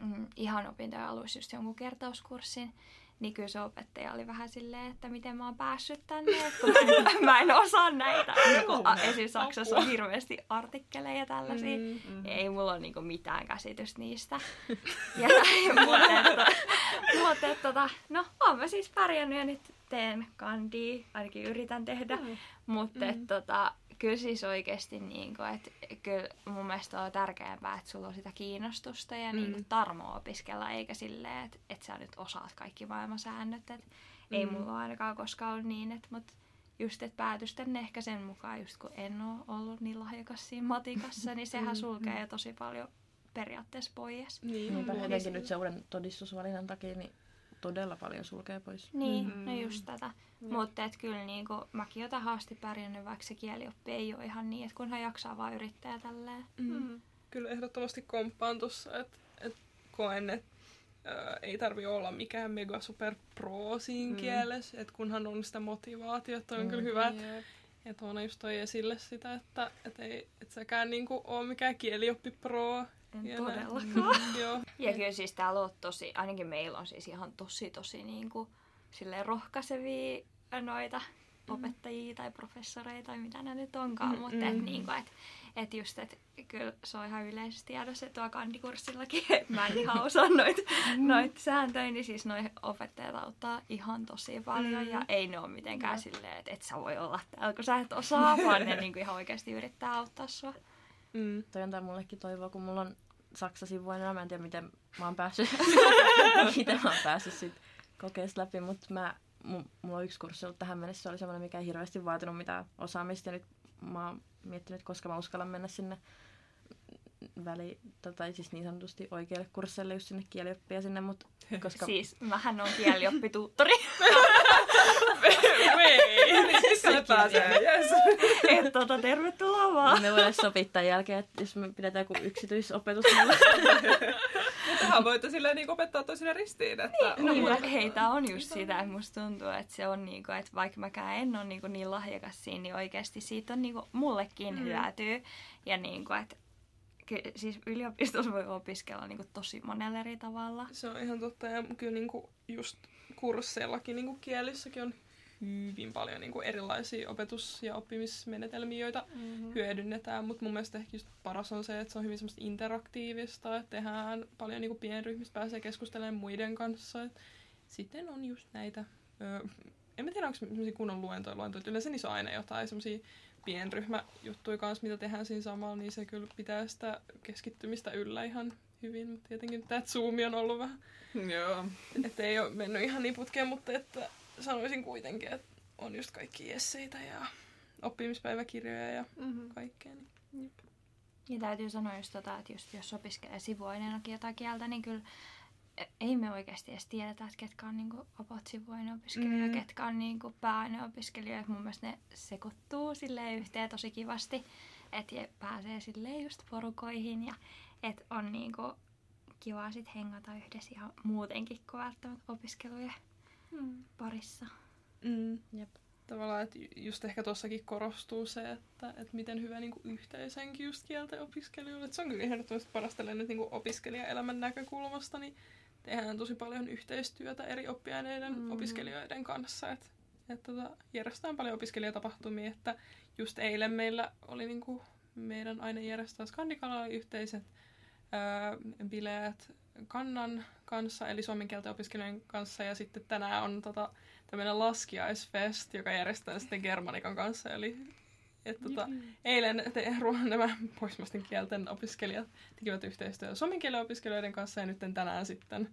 mm, ihan opintojen alussa just jonkun kertauskurssin, niin kyllä se opettaja oli vähän silleen, että miten mä oon päässyt tänne, että kun mä en, mä en osaa näitä. Niin kun a- esim. Saksassa on hirveästi artikkeleja tällaisia. Mm, Mm. Ei mulla ole niinku mitään käsitystä niistä. Ja, mutta mutta tota, no, oon mä siis pärjännyt ja nyt teen kandia, ainakin yritän tehdä. Mm. Mutta mm. tota, kyllä siis oikeasti niinku, että kyllä mun mielestä on tärkeämpää, että sulla on sitä kiinnostusta ja mm. niinku tarmoa opiskella, eikä silleen, että, että sä nyt osaat kaikki maailman säännöt. Et mm. Ei mulla ole ainakaan koskaan ollut niin, että mut just, että päätys tänne ehkä sen mukaan, just kun en ole ollut niin lahjakas siinä matikassa, niin sehän sulkee jo tosi paljon periaatteessa pois. niin, jotenkin nyt se uuden todistusvalinnan takia niin todella paljon sulkee pois. Niin, Mm. no just tätä. Mutta et kyllä niinku, mäkin oon tähän asti pärjännyt, vaikka se kielioppi ei ole ihan niin, että kunhan jaksaa vaan yrittää ja tälleen. Mm. Kyllä ehdottomasti komppaan tuossa, että et koen, että ei tarvi olla mikään mega super pro siinä Mm. mm. kielessä, että kunhan on sitä motivaatiota, on Mm. kyllä hyvä, Jep. et Oona just toi esille sitä, että et ei, et säkään niinku oo mikään kielioppi pro. En Ja todellakaan. Joo. Ja kyllä siis täällä on tosi, ainakin meillä on siis ihan tosi tosi niinku, silleen rohkaisevia noita opettajia tai professoreita tai mitä nämä nyt onkaan, Mm, mutta mm. et, niinku, et, et just, et kyllä se on ihan yleisesti tiedossa, että tuo kandikurssillakin, että mä en ihan osaa noita noit sääntöjä, niin siis noi opettajat auttaa ihan tosi paljon Mm. ja ei ne ole mitenkään silleen, että et sä voi olla täällä, kun sä et osaa, vaan ne niinku ihan oikeasti yrittää auttaa sua. Mm. Toi antaa mullekin toivoa, kun mulla on Saksa-sivuina, mä en tiedä miten mä oon päässyt, miten mä oon päässyt sit kokeesta läpi, mutta mä, mu- mulla on yksi kurssi ollut tähän mennessä, se oli semmoinen, mikä ei hirveästi vaatinut mitään osaamista, ja nyt mä oon miettinyt, koska mä uskallan mennä sinne väli, tai siis niin sanotusti oikealle kursseille, just sinne kielioppia sinne, mutta koska Siis mähän on kielioppituuttori. Vei! Sisälle pääsee, yes. Et tota, tervetuloa vaan. me voidaan sopia tämän jälkeen, että jos me pidetään joku yksityisopetus. Tähän voitte silleen niin opettaa toisille ristiin, että No, mutta hei, tää on just sitä, että musta tuntuu, että se on niinku, että vaikka mäkään en ole niinku niin lahjakas siinä, niin oikeasti siitä on niinku mullekin mm. hyötyä. Ja niinku, että ky- siis yliopistossa voi opiskella niinku tosi monella eri tavalla. Se on ihan totta. Ja kyllä niinku just kursseillakin niinku kielissäkin on hyvin paljon niinku erilaisia opetus- ja oppimismenetelmiä, joita mm-hmm. hyödynnetään. Mutta mun mielestä ehkä just paras on se, että se on hyvin semmoista interaktiivista, että tehdään paljon niinku pienryhmistä, pääsee keskustelemaan muiden kanssa. Et sitten on just näitä, öö, en mä tiedä onko semmoisia kunnon luentoja, luentoja. Yleensä niissä on aina jotain semmoisia pienryhmäjuttuja kanssa, mitä tehdään siinä samalla, niin se kyllä pitää sitä keskittymistä yllä ihan hyvin. Mutta tietenkin tämä Zoom on ollut vähän Joo. että ei ole mennyt ihan niin putkeen, mutta että sanoisin kuitenkin, että on just kaikki esseitä ja oppimispäiväkirjoja ja Mm-hmm. kaikkea. Niin. Ja täytyy sanoa just tota, että just jos opiskelee sivuaineenakin jotain kieltä, niin kyllä ei me oikeasti edes tiedetä, että ketkä on niinku opot sivuaineopiskelijoita, Mm. mm. ketkä on niinku pääaineopiskelijoita. Mun mielestä ne sekoittuu silleen yhteen tosi kivasti, että pääsee silleen just porukoihin ja että on niinku kiva sit hengata yhdessä ihan muutenkin kuin välttämättä opiskelujen parissa. Mm. Jep. Tavallaan, että ju- just ehkä tossakin korostuu se, että, että miten hyvä niin yhteishenki just kielten opiskelijoille. Että se on kyllä ehdottomasti parasta nyt niin opiskelijaelämän näkökulmasta, niin tehdään tosi paljon yhteistyötä eri oppiaineiden Mm. opiskelijoiden kanssa. Että että tota, järjestetään paljon opiskelijatapahtumia, että just eilen meillä oli niin kuin meidän aine järjestää Skandikalla oli yhteiset ää, bileet Kannan kanssa, eli suomen kielten opiskelijoiden kanssa, ja sitten tänään on tota, tämmöinen laskiaisfest, joka järjestetään sitten Germanikan kanssa, eli et, tota, eilen te, ruo- nämä pohjoismaisten kielten opiskelijat tekivät yhteistyötä suomen kielen opiskelijoiden kanssa, ja nyt tänään sitten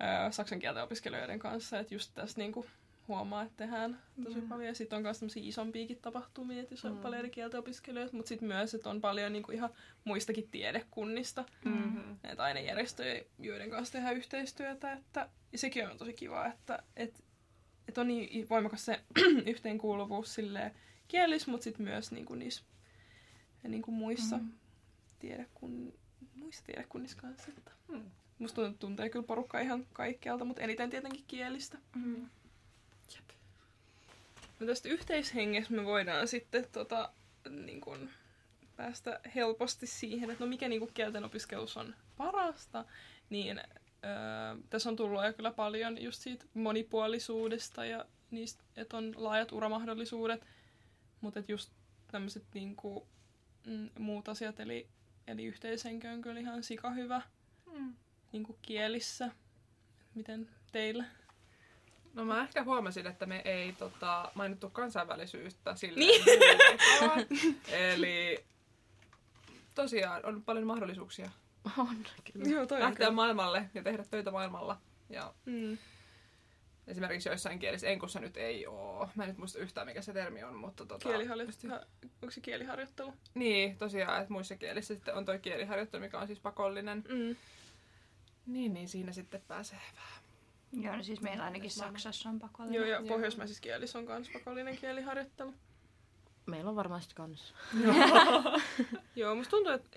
ää, saksan kielten opiskelijoiden kanssa, että just tässä niinku huomaa, että tehdään tosi Joo. paljon. Ja sitten on myös tämmöisiä isompiakin tapahtumia, että jos on Mm. paljon eri kielten opiskelijoita, mutta sitten myös, että on paljon niinku ihan muistakin tiedekunnista Mm-hmm. näitä ainejärjestöjä, joiden kanssa tehdään yhteistyötä. Että, ja sekin on tosi kiva, että et, et on niin voimakas se yhteenkuuluvuus silleen kielis, mutta sitten myös niinku niissä niinku muissa, Mm. tiedekun, muissa tiedekunnissa kanssa. Että Mm. musta tuntuu, että tuntee kyllä porukka ihan kaikkialta, mutta eniten tietenkin kielistä. Mm. No tästä yhteishengestä me voidaan sitten tota, niin kun, päästä helposti siihen, että no mikä niin kielten opiskelussa on parasta, niin öö, tässä on tullut jo kyllä paljon just siitä monipuolisuudesta ja niistä, että on laajat uramahdollisuudet, mutta että just tämmöiset niin kuin, mm, muut asiat, eli, eli yhteishenki on kyllä ihan sika hyvä Mm. niin kuin kielissä. Miten teillä? No mä ehkä huomasin, että me ei tota, mainittu kansainvälisyyttä sillä Niin. Eli tosiaan on paljon mahdollisuuksia On kyllä. Joo, toi on lähteä kyllä. maailmalle ja tehdä töitä maailmalla. Ja Mm. esimerkiksi joissain kielissä, enkussa nyt ei oo. Mä en nyt muista yhtään mikä se termi on, mutta tota, Kieliharjoittelu. Onko se kieliharjoittelu? Niin, tosiaan, että muissa kielissä sitten on toi kieliharjoittelu, mikä on siis pakollinen. Mm. Niin, niin siinä sitten pääsee vähän. Joo, no siis meillä ainakin. Saksassa on pakollinen. Joo, ja Joo. pohjoismaisissa kielissä on myös pakollinen kieliharjoittelu. Meillä on varmasti kans. Joo, musta tuntuu, että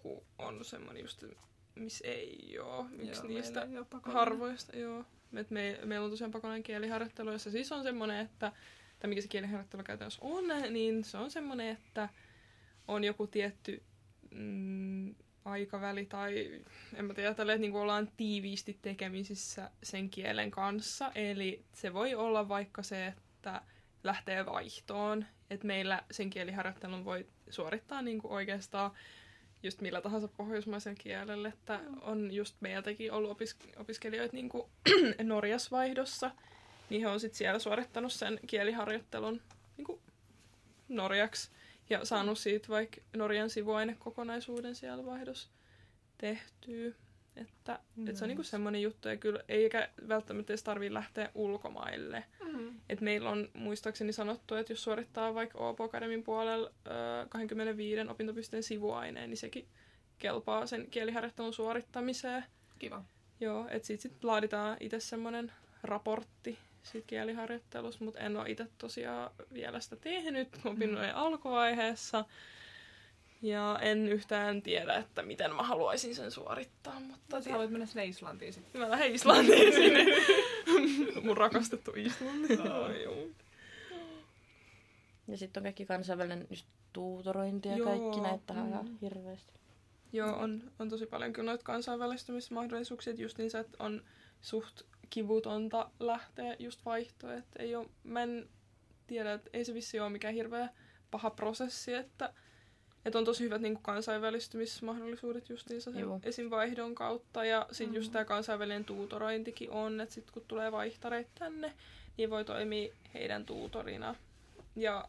enkku on semmoinen just, missä ei oo. Yksi Joo, niistä ei harvoista, joo. Et me, meillä on tosiaan pakollinen kieliharjoittelu, jossa siis on semmoinen, että, tai mikä se kieliharjoittelu käytännössä on, niin se on semmoinen, että on joku tietty mm, aikaväli tai en mä tiedä, tälle, että niin ollaan tiiviisti tekemisissä sen kielen kanssa. Eli se voi olla vaikka se, että lähtee vaihtoon. Että meillä sen kieliharjoittelun voi suorittaa niin kuin oikeastaan just millä tahansa pohjoismaisella kielellä. Että on just meiltäkin ollut opis- opiskelijoita niin kuin Norjas vaihdossa, niin he on sitten siellä suorittanut sen kieliharjoittelun niin kuin norjaksi ja saanut siitä vaikka Norjan sivuainekokonaisuuden siellä vaihdossa tehtyä. Että, että se on niinku semmoinen juttu, ja kyllä eikä välttämättä edes tarvitse lähteä ulkomaille. Mm. Et meillä on muistaakseni sanottu, että jos suorittaa vaikka OP Akademin puolella ö, 25 opintopisteen sivuaineen, niin sekin kelpaa sen kieliharjoittelun suorittamiseen. Kiva. Joo, että sitten sit laaditaan itse semmoinen raportti siitä kieliharjoittelusta, mutta en ole itse tosiaan vielä sitä tehnyt opinnojen alkuvaiheessa. Ja en yhtään tiedä, että miten mä haluaisin sen suorittaa, mutta Sä haluat mennä sinne Islantiin sitten. mä lähden Islantiin sinne. Mun rakastettu Islanti. Ja sitten on kaikki kansainvälinen just tuutorointi ja Joo, kaikki näitä mm. ihan hirveästi. Joo, on, on tosi paljon kyllä noita kansainvälistymismahdollisuuksia, että just niin se, että on suht kivutonta lähteä just vaihtoon, että ei ole, mä en tiedä, että ei se vissi ole mikään hirveä paha prosessi, että, että on tosi hyvät niin kansainvälistymismahdollisuudet justiinsa sen Joo. esim. vaihdon kautta, ja sitten mm-hmm. just tämä kansainvälinen tuutorointikin on, että sitten kun tulee vaihtareita tänne, niin voi toimia heidän tuutorina, ja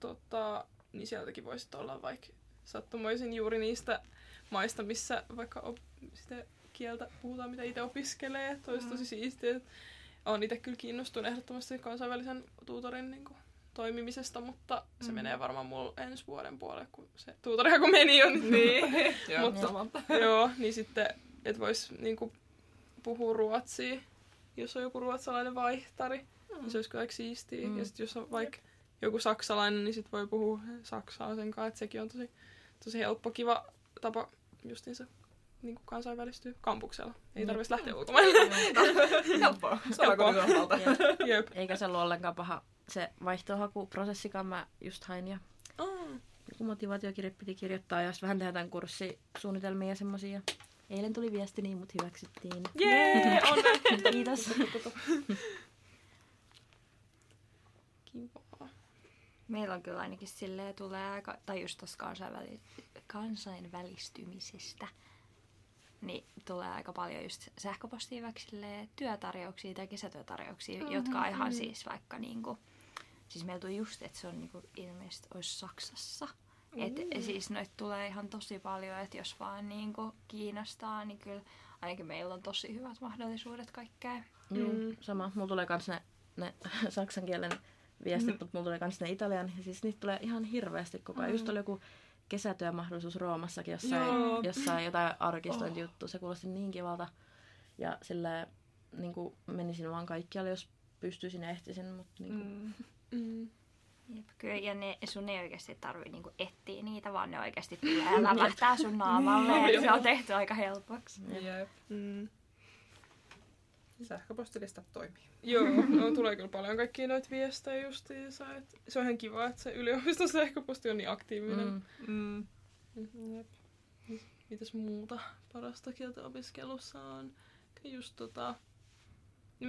tota, niin sieltäkin voisi olla vaikka sattumoisin juuri niistä maista, missä vaikka op- sitä kieltä puhutaan, mitä itse opiskelee. Että olisi tosi siistiä. että Olen itse kyllä kiinnostunut ehdottomasti kansainvälisen tuutorin niin kuin, toimimisesta, mutta se Mm. menee varmaan mulla ensi vuoden puolelle, kun se tutoria kun meni jo. Niin, Niin. Joo, Mutta- joo, niin sitten, että vois niinku puhua ruotsia, jos on joku ruotsalainen vaihtari, Mm. niin se olisi kyllä aika siistiä. Mm. Ja sitten jos on vaikka joku saksalainen, niin sit voi puhua saksaa sen kanssa, että sekin on tosi, tosi helppo, kiva tapa justiinsa niin kuin kansainvälistyy kampuksella. Ei Mm. tarvitsisi lähteä ulkomaille. Helppoa. Helppoa. Jep. Eikä se ollut ollenkaan paha se vaihtohakuprosessikaan. Mä just hain ja Oh. joku motivaatiokirja piti kirjoittaa ja sitten vähän tehdään kurssisuunnitelmia ja semmosia. Eilen tuli viesti, niin mut hyväksyttiin. Jee, onne. Kiitos. Kiva. Meillä on kyllä ainakin silleen tulee aika, tai just tuossa kansainväli, kansainvälistymisestä, niin tulee aika paljon just sähköpostia vaikka silleen työtarjouksia tai kesätyötarjouksia, mm-hmm, jotka on ihan siis vaikka niinku, siis meillä tuli just, että se on niinku ilmeisesti olisi Saksassa. Et, Mm. siis noita tulee ihan tosi paljon, että jos vaan niinku kiinnostaa, niin kyllä ainakin meillä on tosi hyvät mahdollisuudet kaikkea. Joo, Mm. sama. Mulla tulee kans ne, ne saksan kielen viestit, mutta mulla tulee kans ne italian. Ja siis niitä tulee ihan hirveästi koko ajan. Mm. Just oli joku kesätyömahdollisuus Roomassakin jossain, Joo. jossain jotain arkistointijuttua. Se kuulosti niin kivalta. Ja sillä niin menisin vaan kaikkialle, jos pystyisin ja ehtisin. Mutta niin kuin, Mm. Mm. Jep, kyllä, ja ne, sun ei oikeasti tarvi niinku etsiä niitä, vaan ne oikeasti tulee ja lävähtää sun naamalle. Joo, ja se on tehty aika helpoksi. Jep. Mm. Sähköpostilistat toimii. Joo, no, tulee kyllä paljon kaikkia noita viestejä justiinsa. Et se on ihan kiva, että se yliopiston sähköposti on niin aktiivinen. mm, Mm. Jep. Mitäs muuta parasta kieltä opiskelussa on? Just tota...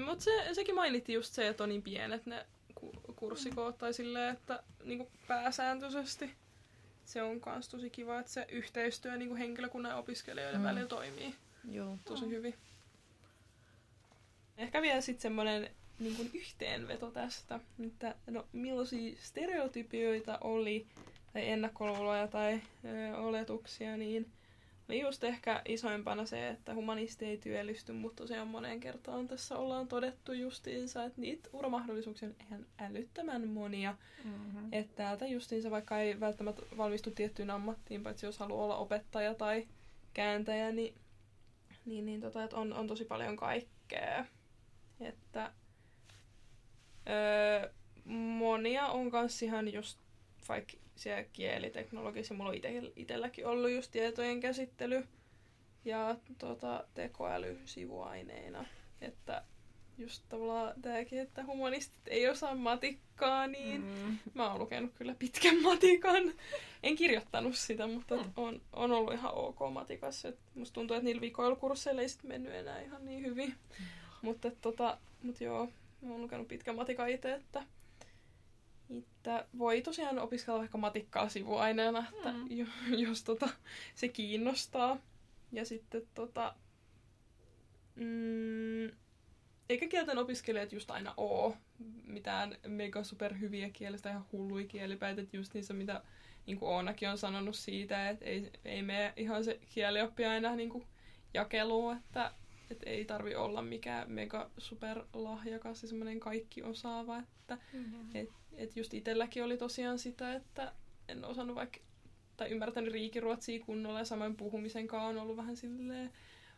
Mutta se, sekin mainittiin just se, että on niin pienet ne kurssikoot tai silleen, että niinku pääsääntöisesti se on kans tosi kiva, että se yhteistyö niinku henkilökunnan ja opiskelijoiden Mm. välillä toimii joo. tosi hyvin. Ehkä vielä sitten semmoinen niin kuin yhteenveto tästä, että no, millaisia stereotypioita oli, tai ennakkoluuloja tai ö, oletuksia, niin oli just ehkä isoimpana se, että humanisti ei työllisty, mutta tosiaan moneen kertaan tässä ollaan todettu justiinsa, että niitä uramahdollisuuksia on ihan älyttömän monia. Mm-hmm. Että täältä justiinsa vaikka ei välttämättä valmistu tiettyyn ammattiin, paitsi jos haluaa olla opettaja tai kääntäjä, niin, niin, niin tota, että on, on tosi paljon kaikkea. Että öö, monia on kans ihan just vaikka siellä kieliteknologiassa, mulla on ite, itelläkin ollut just tietojen käsittely ja tota, tekoäly sivuaineina. Että just tavallaan tääkin, että humanistit ei osaa matikkaa, niin Mm. Mä oon lukenut kyllä pitkän matikan. En kirjoittanut sitä, mutta Mm. on, on ollut ihan ok matikassa. Et musta tuntuu, että niillä vikoilukursseilla ei sit mennyt enää ihan niin hyvin. Mm. Mutta tota, mut joo, mä oon lukenut pitkän matikan itse, että, että voi tosiaan opiskella vaikka matikkaa sivuaineena, että Mm. mm. jo, jos tota, se kiinnostaa. Ja sitten tota, mm, eikä kielten opiskelijat just aina oo mitään mega super hyviä kielestä ihan hulluja kielipäitä, että just niissä mitä niin kuin Oonakin on sanonut siitä, että ei, ei mene ihan se kielioppi aina niin kuin jakeluun, että, että ei tarvi olla mikään mega super lahjakas ja semmoinen kaikki osaava, että et, et just itselläkin oli tosiaan sitä, että en osannut vaikka, tai ymmärtänyt riikiruotsia kunnolla ja samoin puhumisen kanssa on ollut vähän silleen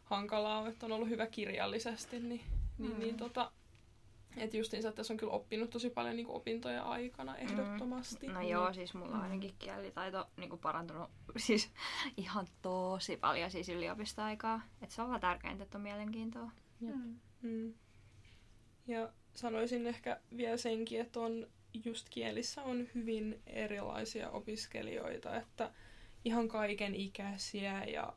hankalaa, että on ollut hyvä kirjallisesti, niin, niin, Mm. niin tota, että justiinsa, että tässä on kyllä oppinut tosi paljon niin opintojen aikana ehdottomasti. No Niin- joo, siis mulla on ainakin kielitaito niin parantunut siis ihan tosi paljon siis yliopistoaikaa. Että se on vaan tärkeintä, että on mielenkiintoa. Mm. Mm. Ja sanoisin ehkä vielä senkin, että on just kielissä on hyvin erilaisia opiskelijoita, että ihan kaiken ikäisiä ja,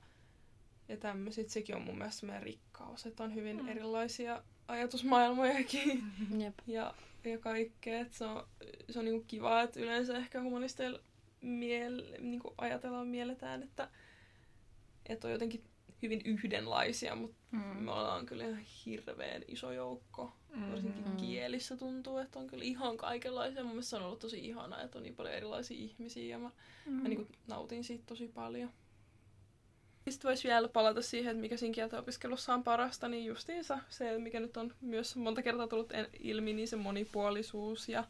ja tämmöiset, sekin on mun mielestä semmoinen rikkaus, että on hyvin Mm. erilaisia ajatusmaailmojakin Jep. ja, ja kaikkea. se on, se on niinku kiva, että yleensä ehkä humanisteilla miel, niinku ajatellaan, mielletään, että, että on jotenkin hyvin yhdenlaisia, mutta Mm. me ollaan kyllä ihan hirveän iso joukko. Varsinkin Mhm. kielissä tuntuu, että on kyllä ihan kaikenlaisia. Mun mielestä se on ollut tosi ihanaa, että on niin paljon erilaisia ihmisiä ja mä, Mm. mä niin kuin nautin siitä tosi paljon. Sitten voisi vielä palata siihen, että mikä siinä kielten opiskelussa on parasta, niin justiinsa se, mikä nyt on myös monta kertaa tullut en- ilmi, niin se monipuolisuus ja,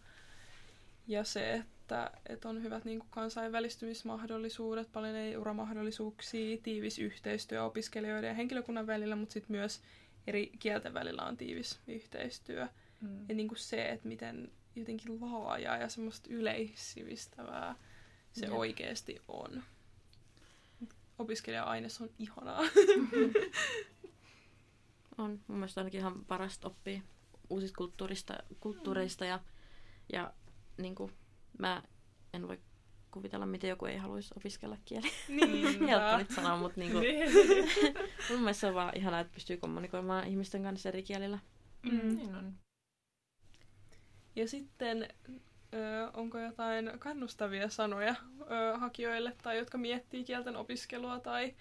Ja se, että, että on hyvät niin kuin kansainvälistymismahdollisuudet, paljon ei uramahdollisuuksia, tiivis yhteistyö opiskelijoiden ja henkilökunnan välillä, mutta sitten myös eri kielten välillä on tiivis yhteistyö. Mm. Ja niin kuin se, että miten jotenkin laajaa ja semmoista yleissivistävää se Jep. oikeasti on. Opiskelija-aines on ihanaa. On mun mielestä ainakin ihan parasta oppia uusista kulttuurista, kulttuureista ja, ja niin kuin, mä en voi kuvitella, miten joku ei haluaisi opiskella kieliä. niin, Helppo nyt sanoa, mutta niin kuin, Niin. mun mielestä se on vaan ihanaa, että pystyy kommunikoimaan ihmisten kanssa eri kielillä. Mm. niin on. Ja sitten ö, onko jotain kannustavia sanoja ö, hakijoille tai jotka miettii kielten opiskelua tai,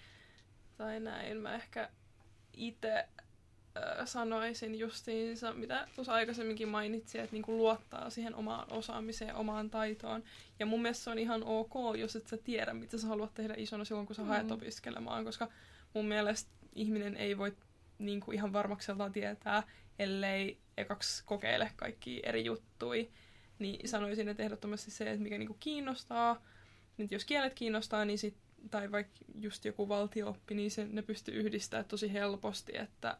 tai näin. Mä ehkä itse sanoisin justiinsa, mitä tuossa aikaisemminkin mainitsin, että niinku luottaa siihen omaan osaamiseen, omaan taitoon. Ja mun mielestä se on ihan ok, jos et sä tiedä, mitä sä haluat tehdä isona silloin, kun sä Mm. haet opiskelemaan, koska mun mielestä ihminen ei voi niinku ihan varmakseltaan tietää, ellei ekaksi kokeile kaikki eri juttui. Niin sanoisin, että ehdottomasti se, että mikä niinku kiinnostaa, niin jos kielet kiinnostaa, niin sit, tai vaikka just joku valtiooppi, niin se, ne pystyy yhdistämään tosi helposti, että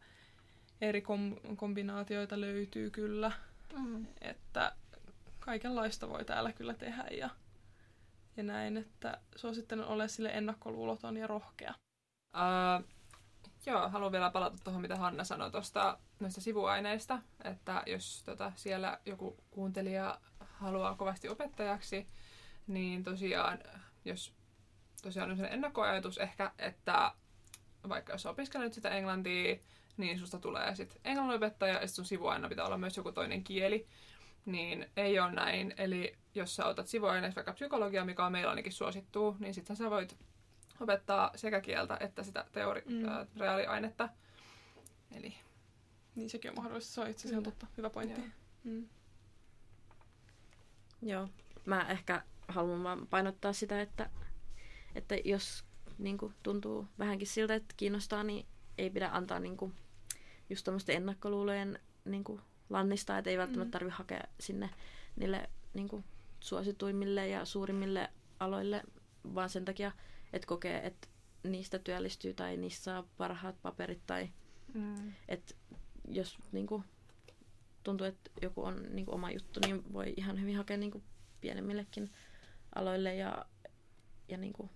eri kom- kombinaatioita löytyy kyllä, Mm. että kaikenlaista voi täällä kyllä tehdä ja, ja näin, että suosittelen ole sille ennakkoluuloton ja rohkea. Uh, joo, haluan vielä palata tuohon, mitä Hanna sanoi tuosta noista sivuaineista, että jos tota, siellä joku kuuntelija haluaa kovasti opettajaksi, niin tosiaan, jos tosiaan on ennakkoajatus ehkä, että vaikka jos sä opiskelet sitä englantia, niin susta tulee sitten englanninopettaja ja sun sivuaina pitää olla myös joku toinen kieli, niin ei ole näin. Eli jos sä otat sivuaineeksi vaikka psykologia, mikä on meillä ainakin suosittu, niin sitten sä voit opettaa sekä kieltä että sitä teori- Mm. mm. reaaliainetta. Eli Niin sekin on mahdollista, se on itse asiassa totta, hyvä pointti. Joo. Mm. Joo. Mä ehkä haluan vaan painottaa sitä, että, että jos niin kuin, tuntuu vähänkin siltä, että kiinnostaa, niin ei pidä antaa niin kuin, just tämmöisten ennakkoluulojen niin kuin, lannista, että ei välttämättä Mm. tarvitse hakea sinne niille niin kuin, suosituimmille ja suurimmille aloille, vaan sen takia, että kokee, että niistä työllistyy tai niissä saa parhaat paperit tai mm. että jos niinku, tuntuu, että joku on niinku, oma juttu, niin voi ihan hyvin hakea niinku, pienemmillekin aloille ja, ja niinku,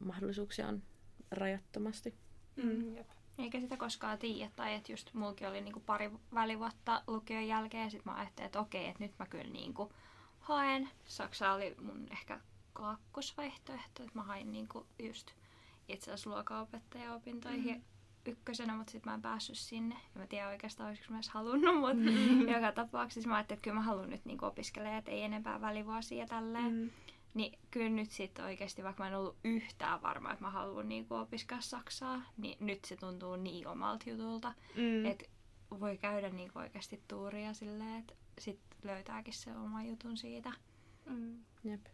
mahdollisuuksia on rajattomasti. Mm. Jep. Eikä sitä koskaan tiedä, tai että just mulki oli niinku pari välivuotta lukion jälkeen, ja sitten mä ajattelin, että okei, että nyt mä kyllä niinku haen. Saksa oli mun ehkä kakkosvaihtoehto, että mä hain niinku just itse asiassa luokanopettajaopintoihin mm. ykkösenä, mutta sitten mä en päässyt sinne. En mä tiedä oikeastaan, olisiko mä edes halunnut, mutta mm. joka tapauksessa mä ajattelin, että kyllä mä haluan nyt niinku opiskella, että ei enempää välivuosia tälleen. Mm. Niin kyllä nyt sitten oikeasti, vaikka mä en ollut yhtään varma, että mä haluan niinku opiskella Saksaa, niin nyt se tuntuu niin omalta jutulta, Mm. että voi käydä niinku oikeasti tuuria silleen, että sit löytääkin se oma jutun siitä. Mm. Jep.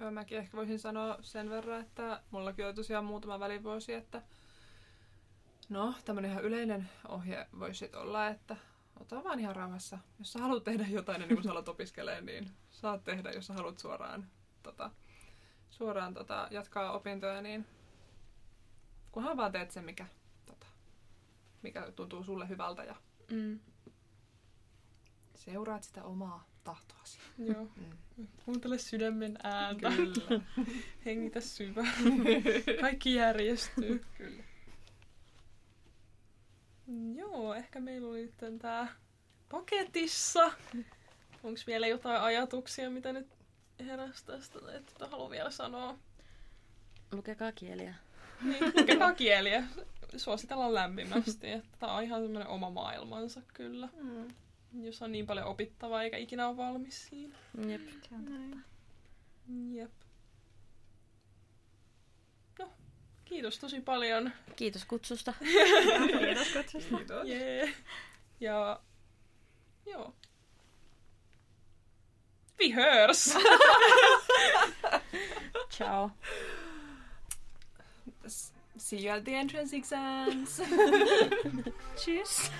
Joo, mäkin ehkä voisin sanoa sen verran, että mullakin on tosiaan muutama välivuosi, että no, tämmönen ihan yleinen ohje voisi olla, että ota vaan ihan rauhassa. Jos sä haluat tehdä jotain ennen kuin sä alat opiskelemaan, niin saat tehdä, jos sä haluat suoraan, tota, suoraan tota, jatkaa opintoja, niin kunhan vaan teet sen, mikä, tota, mikä tuntuu sulle hyvältä ja Mm. seuraat sitä omaa tahtoasi. Joo. Mm. Kuuntele sydämen ääntä. Kyllä. Hengitä syvään. Kaikki järjestyy. Kyllä. Joo, ehkä meillä oli nyt tää paketissa. Onko vielä jotain ajatuksia, mitä nyt heräsi tästä, että haluan vielä sanoa? Lukekaa kieliä. Niin, lukekaa kieliä. Suositellaan lämpimästi, että tää on ihan semmoinen oma maailmansa kyllä. Mm. Jos on niin paljon opittavaa eikä ikinä ole valmis siinä. Jep. Jep. No, kiitos tosi paljon. Kiitos kutsusta. Kiitos kutsusta. Kiitos. Jee. Ja joo. Vi hörs! Ciao. See you at the entrance exams. Tschüss.